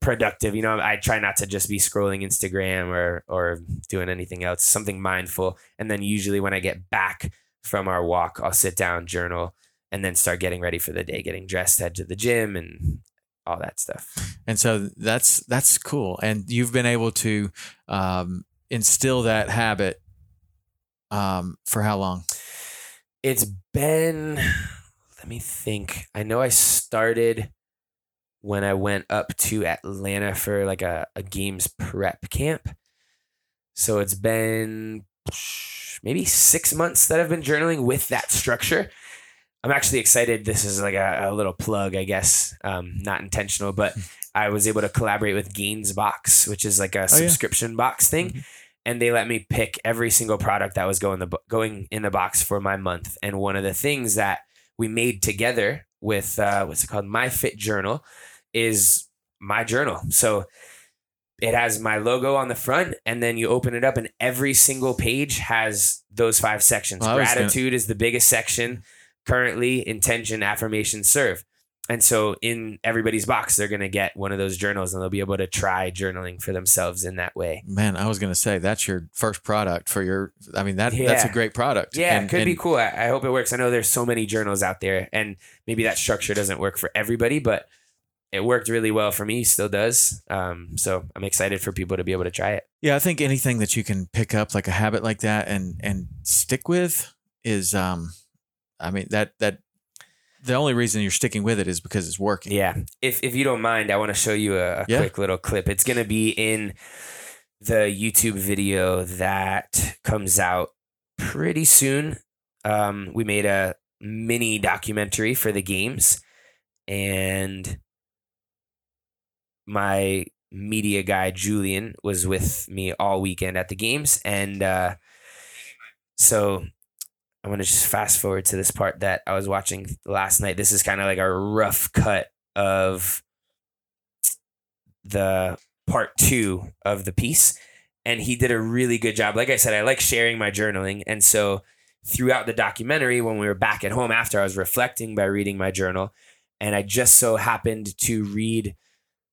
productive. You know, I try not to just be scrolling Instagram or or doing anything else, something mindful. And then usually when I get back from our walk, I'll sit down, journal, and then start getting ready for the day, getting dressed, head to the gym and all that stuff. And so that's that's cool. And you've been able to um, instill that habit um, for how long? It's been let me think. I know I started when I went up to Atlanta for like a, a games prep camp. So it's been maybe six months that I've been journaling with that structure. I'm actually excited. This is like a, a little plug, I guess, um, not intentional, but I was able to collaborate with Gainz Box, which is like a yeah. subscription box thing, Mhm. And they let me pick every single product that was going the going in the box for my month. And one of the things that we made together with uh, what's it called, My Fit Journal, is my journal. So it has my logo on the front, and then you open it up, and every single page has those five sections. Well, was gonna- Gratitude is the biggest section currently, intention, affirmation, serve. And so in everybody's box, they're going to get one of those journals and they'll be able to try journaling for themselves in that way. Man, I was going to say that's your first product for your. I mean that that's a great product. Yeah, And- it could be cool. I, I hope it works. I know there's so many journals out there, and maybe that structure doesn't work for everybody, but it worked really well for me. Still does. Um, so I'm excited for people to be able to try it. Yeah, I think anything that you can pick up like a habit like that and and stick with is um I mean that that the only reason you're sticking with it is because it's working. Yeah. If if you don't mind, I want to show you a, a Yeah. quick little clip. It's gonna be in the YouTube video that comes out pretty soon. Um, we made a mini documentary for the games, and my media guy Julian was with me all weekend at the games, and uh, so I want to just fast forward to this part that I was watching last night. This is kind of like a rough cut of the part two of the piece. And he did a really good job. Like I said, I like sharing my journaling. And so throughout the documentary, when we were back at home after, I was reflecting by reading my journal. And I just so happened to read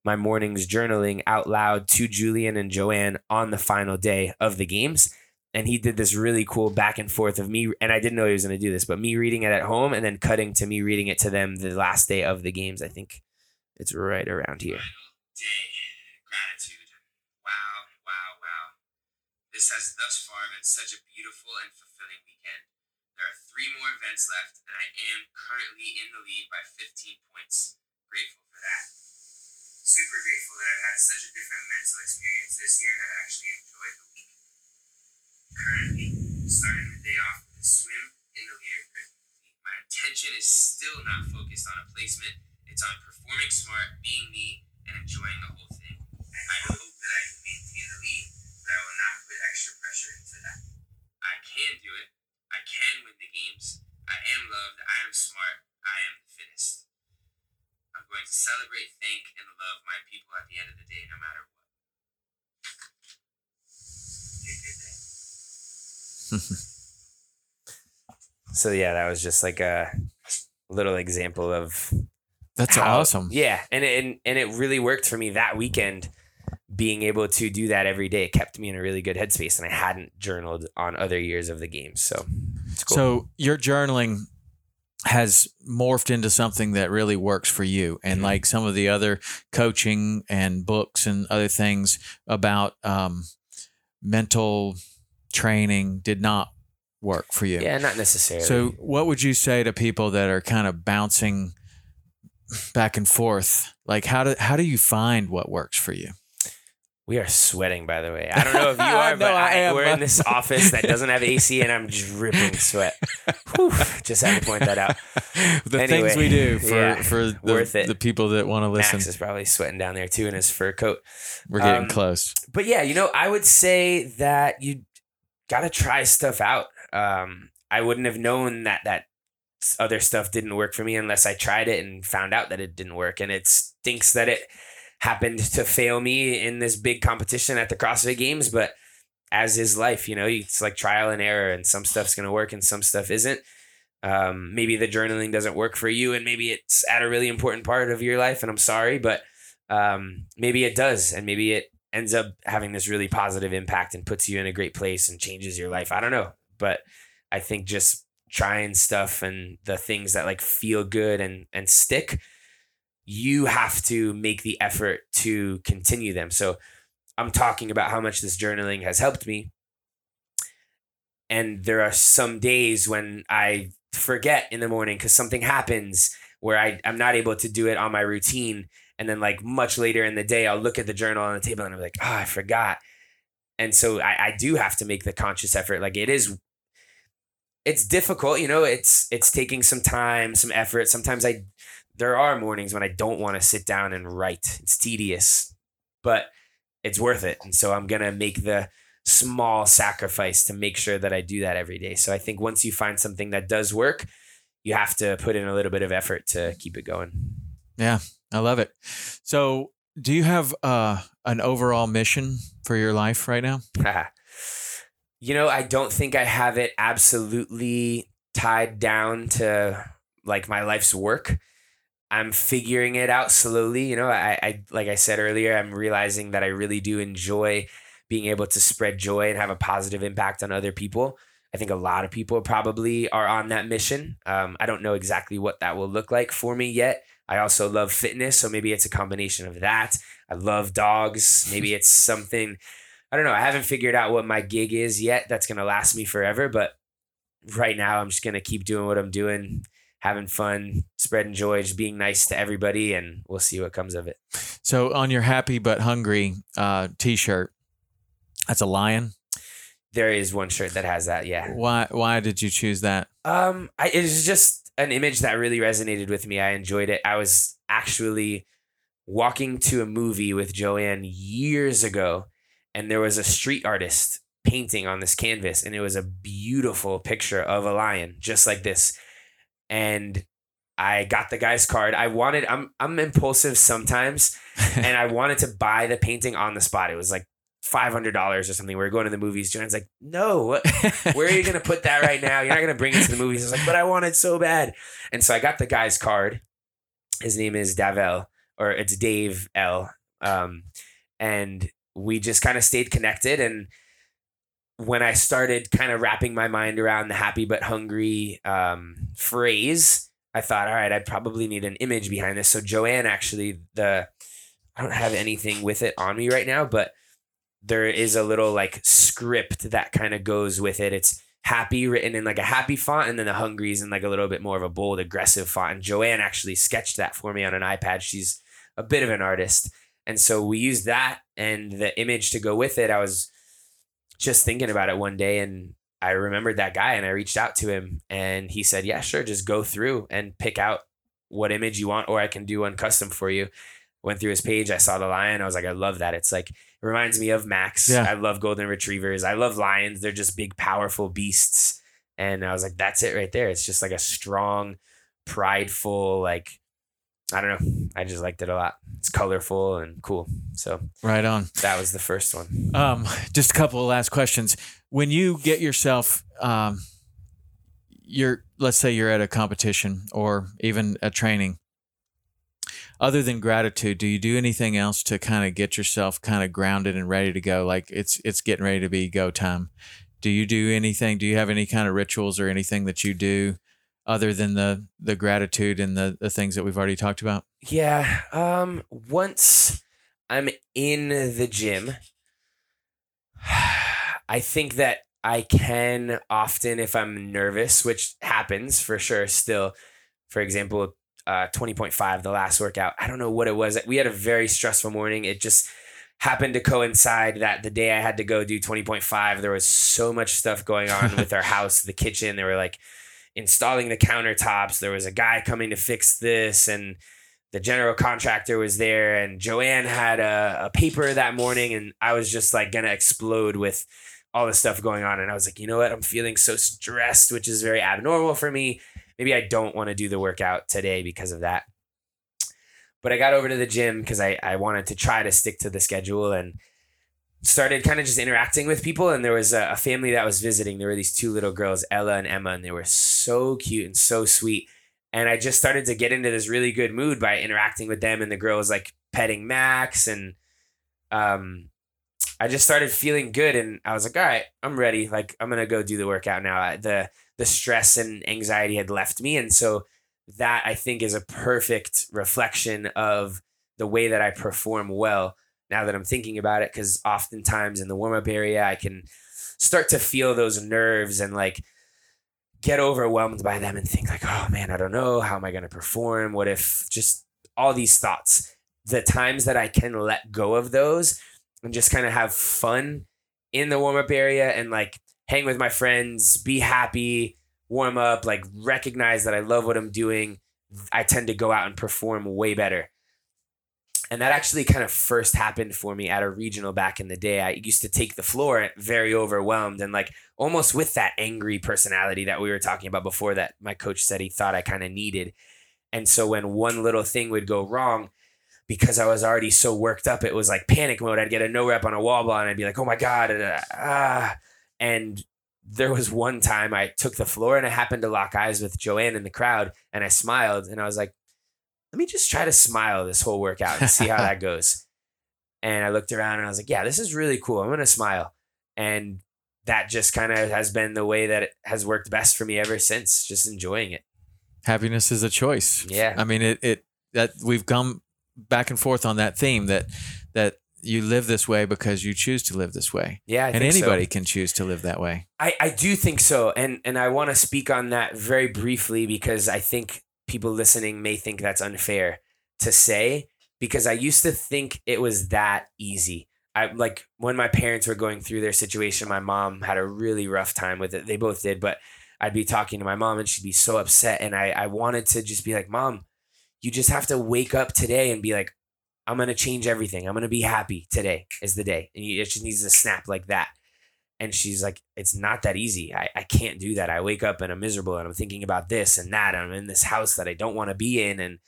my morning's journaling out loud to Julian and Joanne on the final day of the games and he did this really cool back and forth of me and i didn't know he was going to do this but me reading it at home and then cutting to me reading it to them the last day of the games i think it's right around here day. Gratitude. Wow, wow, wow. This has thus far been such a beautiful and fulfilling weekend. There are three more events left, and I am currently in the lead by 15 points. Grateful for that. Super grateful that I've had such a different mental experience this year and I've actually enjoyed the week. Currently, starting the day off with a swim in the leader. My attention is still not focused on a placement. It's on performing smart, being me, and enjoying the whole thing. I hope that I can maintain the lead, but I will not put extra pressure into that. I can do it. I can win the games. I am loved. I am smart. I am the fittest. I'm going to celebrate, thank, and love my people at the end of the day, no matter what. Be a good day. So yeah that was just like a little example of That's how- awesome. yeah and it, and, and it really worked for me that weekend being able to do that every day it kept me in a really good headspace and i hadn't journaled on other years of the games so it's cool So your journaling has morphed into something that really works for you, and Mhm. like some of the other coaching and books and other things about um, mental training did not work for you. yeah not necessarily So, what would you say to people that are kind of bouncing back and forth? Like, how do how do you find what works for you? We are sweating, by the way. I don't know if you are, No, but I I am. we're in this office that doesn't have AC, and I'm dripping sweat. Whew, just had to point that out. the Anyway, things we do for yeah, for the, worth it. the people that want to listen. Max is probably sweating down there too in his fur coat. We're getting um, close. But yeah, you know, I would say that you got to try stuff out. Um, I wouldn't have known that that other stuff didn't work for me unless I tried it and found out that it didn't work. And it stinks that it happened to fail me in this big competition at the CrossFit Games, but as is life, you know, it's like trial and error, and some stuff's gonna work and some stuff isn't. Um, maybe the journaling doesn't work for you, and maybe it's at a really important part of your life, and I'm sorry, but um, maybe it does, and maybe it ends up having this really positive impact and puts you in a great place and changes your life. I don't know, but I think just trying stuff and the things that like feel good and and stick, you have to make the effort to continue them. So I'm talking about how much this journaling has helped me. And there are some days when I forget in the morning because something happens where I, I'm not able to do it on my routine. And then, like, much later in the day, I'll look at the journal on the table and I'm like, oh, I forgot. And so I, I do have to make the conscious effort. Like, it is, it's difficult, you know, it's, it's taking some time, some effort. Sometimes I, there are mornings when I don't want to sit down and write. It's tedious, but it's worth it. And so I'm going to make the small sacrifice to make sure that I do that every day. So I think once you find something that does work, you have to put in a little bit of effort to keep it going. Yeah, I love it. So, do you have uh, an overall mission for your life right now? you know, I don't think I have it absolutely tied down to like my life's work. I'm figuring it out slowly. You know, I, I like I said earlier, I'm realizing that I really do enjoy being able to spread joy and have a positive impact on other people. I think a lot of people probably are on that mission. Um, I don't know exactly what that will look like for me yet. I also love fitness, so maybe it's a combination of that. I love dogs. Maybe it's something I don't know. I haven't figured out what my gig is yet. That's gonna last me forever, but right now I'm just gonna keep doing what I'm doing, having fun, spreading joy, just being nice to everybody, and we'll see what comes of it. So, on your happy but hungry uh, T-shirt, that's a lion. There is one shirt that has that. Yeah. Why? Why did you choose that? Um, I, it was just an image that really resonated with me. I enjoyed it. I was actually walking to a movie with Joanne years ago, and there was a street artist painting on this canvas, and it was a beautiful picture of a lion, just like this. And I got the guy's card. I wanted. I'm I'm impulsive sometimes, and I wanted to buy the painting on the spot. It was like five hundred dollars or something. We were going to the movies. Joanne's like, "No, where are you gonna put that right now? You're not gonna bring it to the movies." I was like, "But I want it so bad," and so I got the guy's card. His name is Davel, or it's Dave L. Um, and we just kind of stayed connected. And when I started kind of wrapping my mind around the happy but hungry um, phrase, I thought, all right, I probably need an image behind this. So Joanne actually the I don't have anything with it on me right now, but there is a little like script that kind of goes with it. It's happy written in like a happy font, and then the hungry is in like a little bit more of a bold, aggressive font. And Joanne actually sketched that for me on an iPad. She's a bit of an artist. And so we used that and the image to go with it. I was just thinking about it one day and I remembered that guy and I reached out to him and he said, Yeah, sure, just go through and pick out what image you want, or I can do one custom for you. Went through his page, I saw the lion. I was like, I love that. It's like, it reminds me of Max. Yeah. I love golden retrievers. I love lions. They're just big, powerful beasts. And I was like, that's it right there. It's just like a strong, prideful, like, I don't know. I just liked it a lot. It's colorful and cool. So Right on. that was the first one. Um, just a couple of last questions. When you get yourself, um, you're let's say you're at a competition or even a training. Other than gratitude, do you do anything else to kind of get yourself kind of grounded and ready to go? Like it's it's getting ready to be go time. Do you do anything? Do you have any kind of rituals or anything that you do other than the the gratitude and the the things that we've already talked about? Yeah. Um. Once I'm in the gym, I think that I can often, if I'm nervous, which happens for sure. Still, for example, uh, twenty point five, the last workout. I don't know what it was. We had a very stressful morning. It just happened to coincide that the day I had to go do 20.5, there was so much stuff going on with our house, the kitchen. They were like installing the countertops. There was a guy coming to fix this, and the general contractor was there. And Joanne had a, a paper that morning, and I was just like gonna explode with all the stuff going on. And I was like, you know what? I'm feeling so stressed, which is very abnormal for me. Maybe I don't want to do the workout today because of that. But I got over to the gym because I, I wanted to try to stick to the schedule and started kind of just interacting with people. And there was a, a family that was visiting. There were these two little girls, Ella and Emma, and they were so cute and so sweet. And I just started to get into this really good mood by interacting with them. And the girl was like petting Max. And um, I just started feeling good. And I was like, all right, I'm ready. Like, I'm to go do the workout now. The, the stress and anxiety had left me. And so that I think is a perfect reflection of the way that I perform well now that I'm thinking about it. Cause oftentimes in the warm up area, I can start to feel those nerves and like get overwhelmed by them and think, like, oh man, I don't know. How am I going to perform? What if just all these thoughts? The times that I can let go of those and just kind of have fun in the warm up area and like hang with my friends, be happy, warm up, like recognize that I love what I'm doing, I tend to go out and perform way better. And that actually kind of first happened for me at a regional back in the day. I used to take the floor very overwhelmed and like almost with that angry personality that we were talking about before that my coach said he thought I kind of needed. And so when one little thing would go wrong, because I was already so worked up, it was like panic mode. I'd get a no rep on a wall ball and I'd be like, oh my God. Ah. And there was one time I took the floor and I happened to lock eyes with Joanne in the crowd and I smiled and I was like, let me just try to smile this whole workout and see how that goes. And I looked around and I was like, yeah, this is really cool. I'm going to smile. And that just kind of has been the way that it has worked best for me ever since, just enjoying it. Happiness is a choice. Yeah. I mean, it, it, that we've come back and forth on that theme that, that you live this way because you choose to live this way. Yeah, I and think so. anybody can choose to live that way. I, I do think so. And and I want to speak on that very briefly because I think people listening may think that's unfair to say because I used to think it was that easy. I like when my parents were going through their situation, my mom had a really rough time with it. They both did, but I'd be talking to my mom and she'd be so upset. And I, I wanted to just be like, Mom, you just have to wake up today and be like, I'm gonna change everything. I'm gonna be happy. Today is the day. And it just needs to snap like that. And she's like, it's not that easy. I, I can't do that. I wake up and I'm miserable and I'm thinking about this and that. I'm in this house that I don't want to be in. And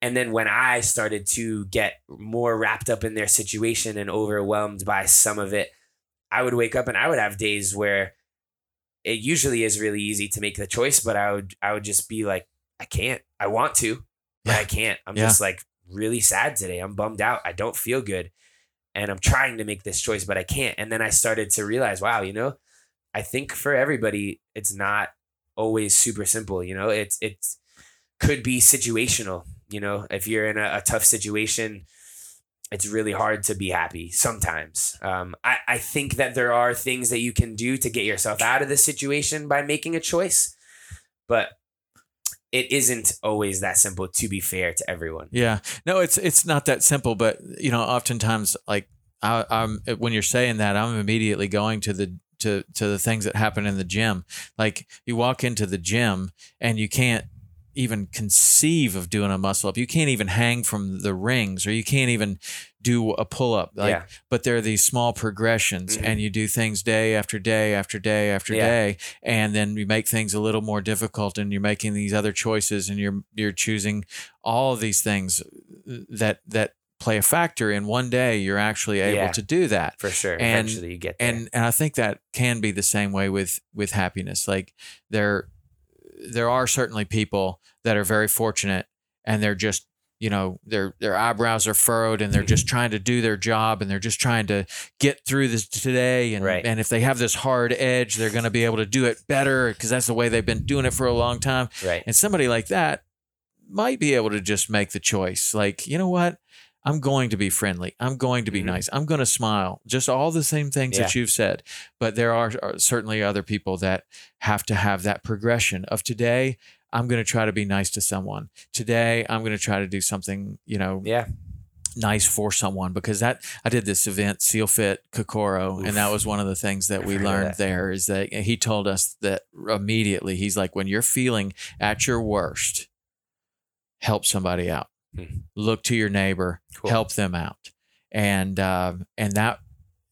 and then when I started to get more wrapped up in their situation and overwhelmed by some of it, I would wake up and I would have days where it usually is really easy to make the choice, but I would I would just be like, I can't. I want to, but Yeah. I can't. I'm Yeah. just like really sad today. I'm bummed out. I don't feel good. And I'm trying to make this choice, but I can't. And then I started to realize, wow, you know, I think for everybody, it's not always super simple. You know, it's it's could be situational. You know, if you're in a, a tough situation, it's really hard to be happy sometimes. Um, I, I think that there are things that you can do to get yourself out of the situation by making a choice, but it isn't always that simple to be fair to everyone. Yeah. No, it's it's not that simple, but you know, oftentimes like I, I'm when you're saying that, I'm immediately going to the to to the things that happen in the gym. Like you walk into the gym and you can't even conceive of doing a muscle up. You can't even hang from the rings or you can't even do a pull up. Like Yeah. but there are these small progressions Mhm. and you do things day after day after day after Yeah. day and then you make things a little more difficult and you're making these other choices and you're you're choosing all of these things that that play a factor in one day you're actually able Yeah. to do that For sure. And- Eventually you get there. and and I think that can be the same way with with happiness. Like there there are certainly people that are very fortunate and they're just you know their their eyebrows are furrowed and they're just mm-hmm. trying to do their job and they're just trying to get through this today and Right. and if they have this hard edge they're going to be able to do it better because that's the way they've been doing it for a long time right. and somebody like that might be able to just make the choice like, you know what? I'm going to be friendly. I'm going to be Mhm. nice. I'm going to smile. Just all the same things that you've said. But there are, are certainly other people that have to have that progression of today, I'm going to try to be nice to someone. Today, I'm going to try to do something, you know, Yeah. nice for someone because that I did this event SEALFIT Kokoro and that was one of the things that we learned that. there is that he told us that immediately he's like when you're feeling at your worst help somebody out Hmm. look to your neighbor Cool. help them out and um and that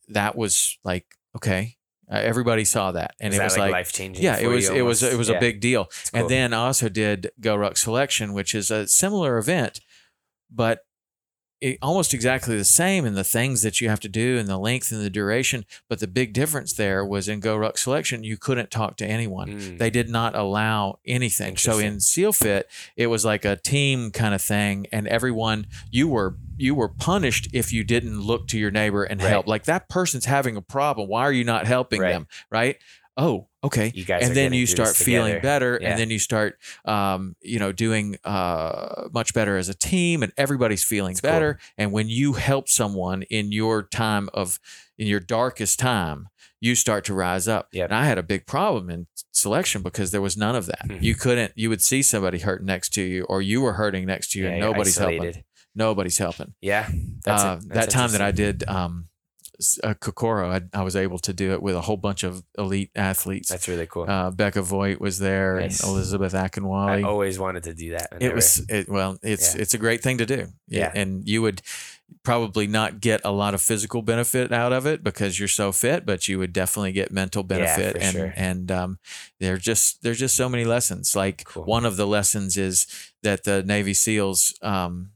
that was like okay uh, everybody saw that and Was it that was like, like life changing. yeah, it was it was it was a big deal. cool. And then I also did GORUCK Selection, which is a similar event, but it, almost exactly the same in the things that you have to do and the length and the duration. But the big difference there was in GORUCK Selection, you couldn't talk to anyone. Mm. They did not allow anything. So in. SEALFIT, it was like a team kind of thing, and everyone you were you were punished if you didn't look to your neighbor and Right. help. Like that person's having a problem. Why are you not helping Right. them? Right? Oh, okay you guys, and then you start feeling together. better Yeah. and then you start um, you know doing uh, much better as a team and everybody's feeling That's cool. better and when you help someone in your time of in your darkest time you start to rise up Yep. and i had a big problem in selection because there was none of that Mhm. you couldn't you would see somebody hurting next to you or you were hurting next to you Yeah, and nobody's helping nobody's helping Yeah, that's uh, that time that I did um, uh, Kokoro, I, I was able to do it with a whole bunch of elite athletes. That's really cool. Uh, Becca Voigt was there Nice. and Elizabeth I always wanted to do that. It was it, well, it's Yeah. it's a great thing to do. Yeah. and you would probably not get a lot of physical benefit out of it because you're so fit, but you would definitely get mental Yeah, benefit. for and sure. and um, there's just there's just so many lessons. Like Cool. one of the lessons is that the Navy SEALs um,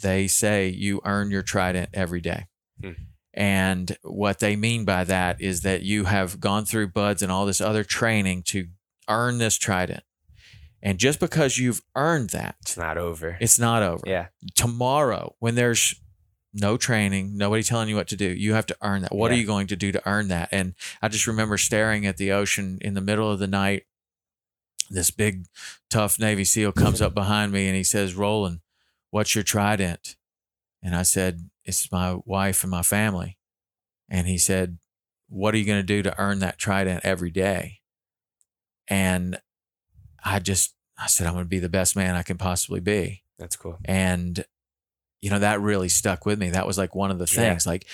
they say you earn your trident every day. Hmm. And what they mean by that is that you have gone through BUD/S and all this other training to earn this trident. And just because you've earned that, it's not over. it's not over. yeah, Tomorrow, when there's no training, nobody telling you what to do, you have to earn that. What are you going to do to earn that? And I just remember staring at the ocean in the middle of the night. This big, tough Navy SEAL comes up behind me and he says, Roland, what's your trident? And I said, It's my wife and my family. And he said, What are you going to do to earn that trident every day? And I just, I said, I'm going to be the best man I can possibly be. that's cool. And, you know, that really stuck with me. That was like one of the Yeah. things, like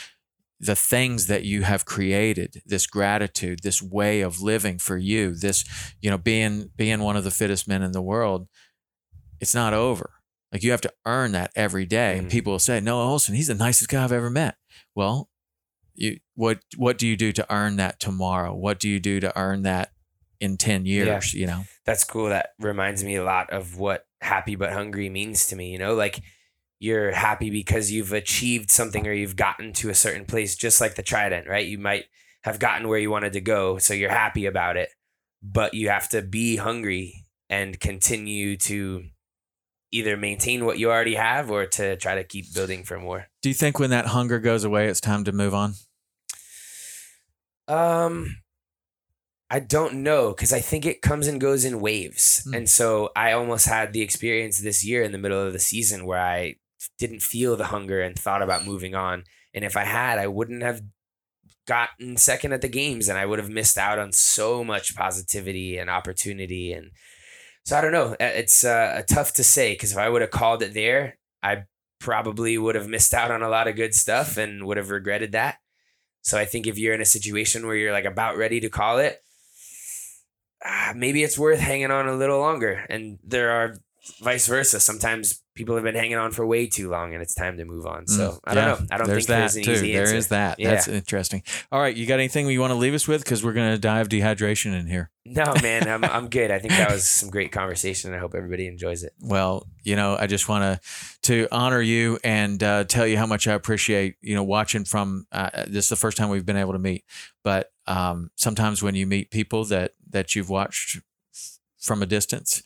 the things that you have created, this gratitude, this way of living for you, this, you know, being being one of the fittest men in the world, it's not over. Like you have to earn that every day. And Mhm. people will say, Noah Ohlsen, he's the nicest guy I've ever met. Well, you what what do you do to earn that tomorrow? What do you do to earn that in 10 years? You know? That's cool. That reminds me a lot of what happy but hungry means to me. You know, like you're happy because you've achieved something or you've gotten to a certain place, just like the trident, right? You might have gotten where you wanted to go, so you're happy about it, but you have to be hungry and continue to either maintain what you already have or to try to keep building for more. Do you think when that hunger goes away, it's time to move on? Um, I don't know because I think it comes and goes in waves, Hmm. and so I almost had the experience this year in the middle of the season where I didn't feel the hunger and thought about moving on. And if I had, I wouldn't have gotten second at the games, and I would have missed out on so much positivity and opportunity. And so I don't know. Uh, It's uh, tough to say because if I would have called it there, I probably would have missed out on a lot of good stuff and would have regretted that. So I think if you're in a situation where you're like about ready to call it, ah, maybe it's worth hanging on a little longer. And there are vice versa. Sometimes people have been hanging on for way too long and it's time to move on. So Mm, I don't yeah, know. I don't there's think that there's an too. easy There answer. is that. Yeah. That's interesting. All right, you got anything you want to leave us with? Because we're going to dive dehydration in here. No, man, I'm, I'm good. I think that was some great conversation. I hope everybody enjoys it. Well, you know, I just want to to honor you and uh, tell you how much I appreciate you know watching from. Uh, this is the first time we've been able to meet, but um, sometimes when you meet people that that you've watched from a distance,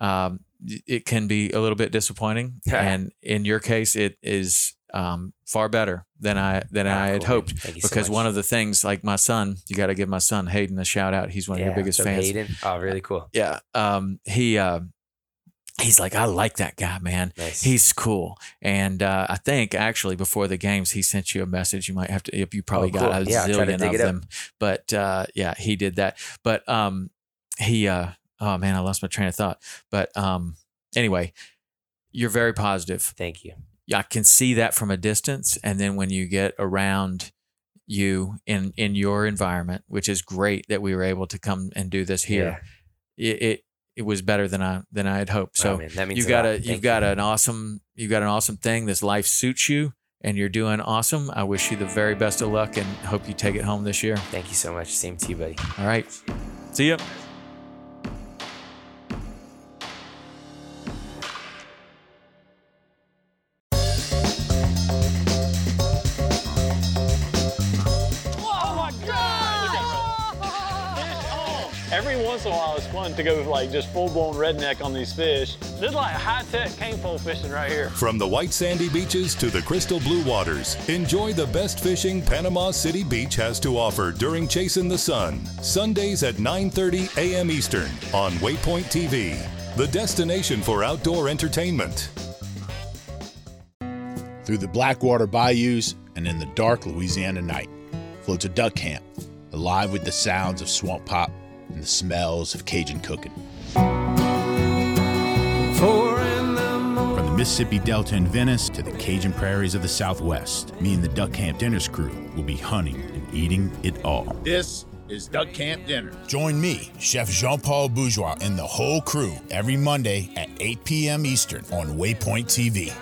um, it can be a little bit disappointing. and in your case, it is um, far better than I than Ah, I had cool, hoped. Thank you so Because one of the things, like my son, you got to give my son Hayden a shout out. He's one of your biggest up, fans. Hayden? Oh, really cool. Yeah. Um, he uh, he's like, I like that guy, man. Nice. He's cool. And uh, I think actually before the games, he sent you a message. You might have to, if you probably Oh, got cool. a Yeah, I'll try to zillion of it up. them. But uh, yeah, he did that. But um, he, uh, oh man, I lost my train of thought. But um, anyway, you're very positive. Thank you. I can see that from a distance, and then when you get around you in in your environment, which is great that we were able to come and do this here. It, it it was better than I than I had hoped. So man, that means you've a got a you've Thank got you. an awesome you've got an awesome thing. This life suits you, and you're doing awesome. I wish you the very best of luck, and hope you take it home this year. Thank you so much. Same to you, buddy. All right, see ya. Once in a while, it's fun to go like just full blown redneck on these fish. This is like high tech cane pole fishing right here. From the white sandy beaches to the crystal blue waters, enjoy the best fishing Panama City Beach has to offer during Chasing the Sun. Sundays at 9:30 a.m. Eastern on Waypoint TV, the destination for outdoor entertainment. Through the Blackwater bayous and in the dark Louisiana night floats a duck camp, alive with the sounds of swamp pop and the smells of Cajun cooking. From the Mississippi Delta in Venice to the Cajun prairies of the Southwest, me and the Duck Camp Dinners crew will be hunting and eating it all. This is Duck Camp Dinner. Join me, Chef Jean Paul Bourgeois, and the whole crew every Monday at 8 p.m. Eastern on Waypoint TV.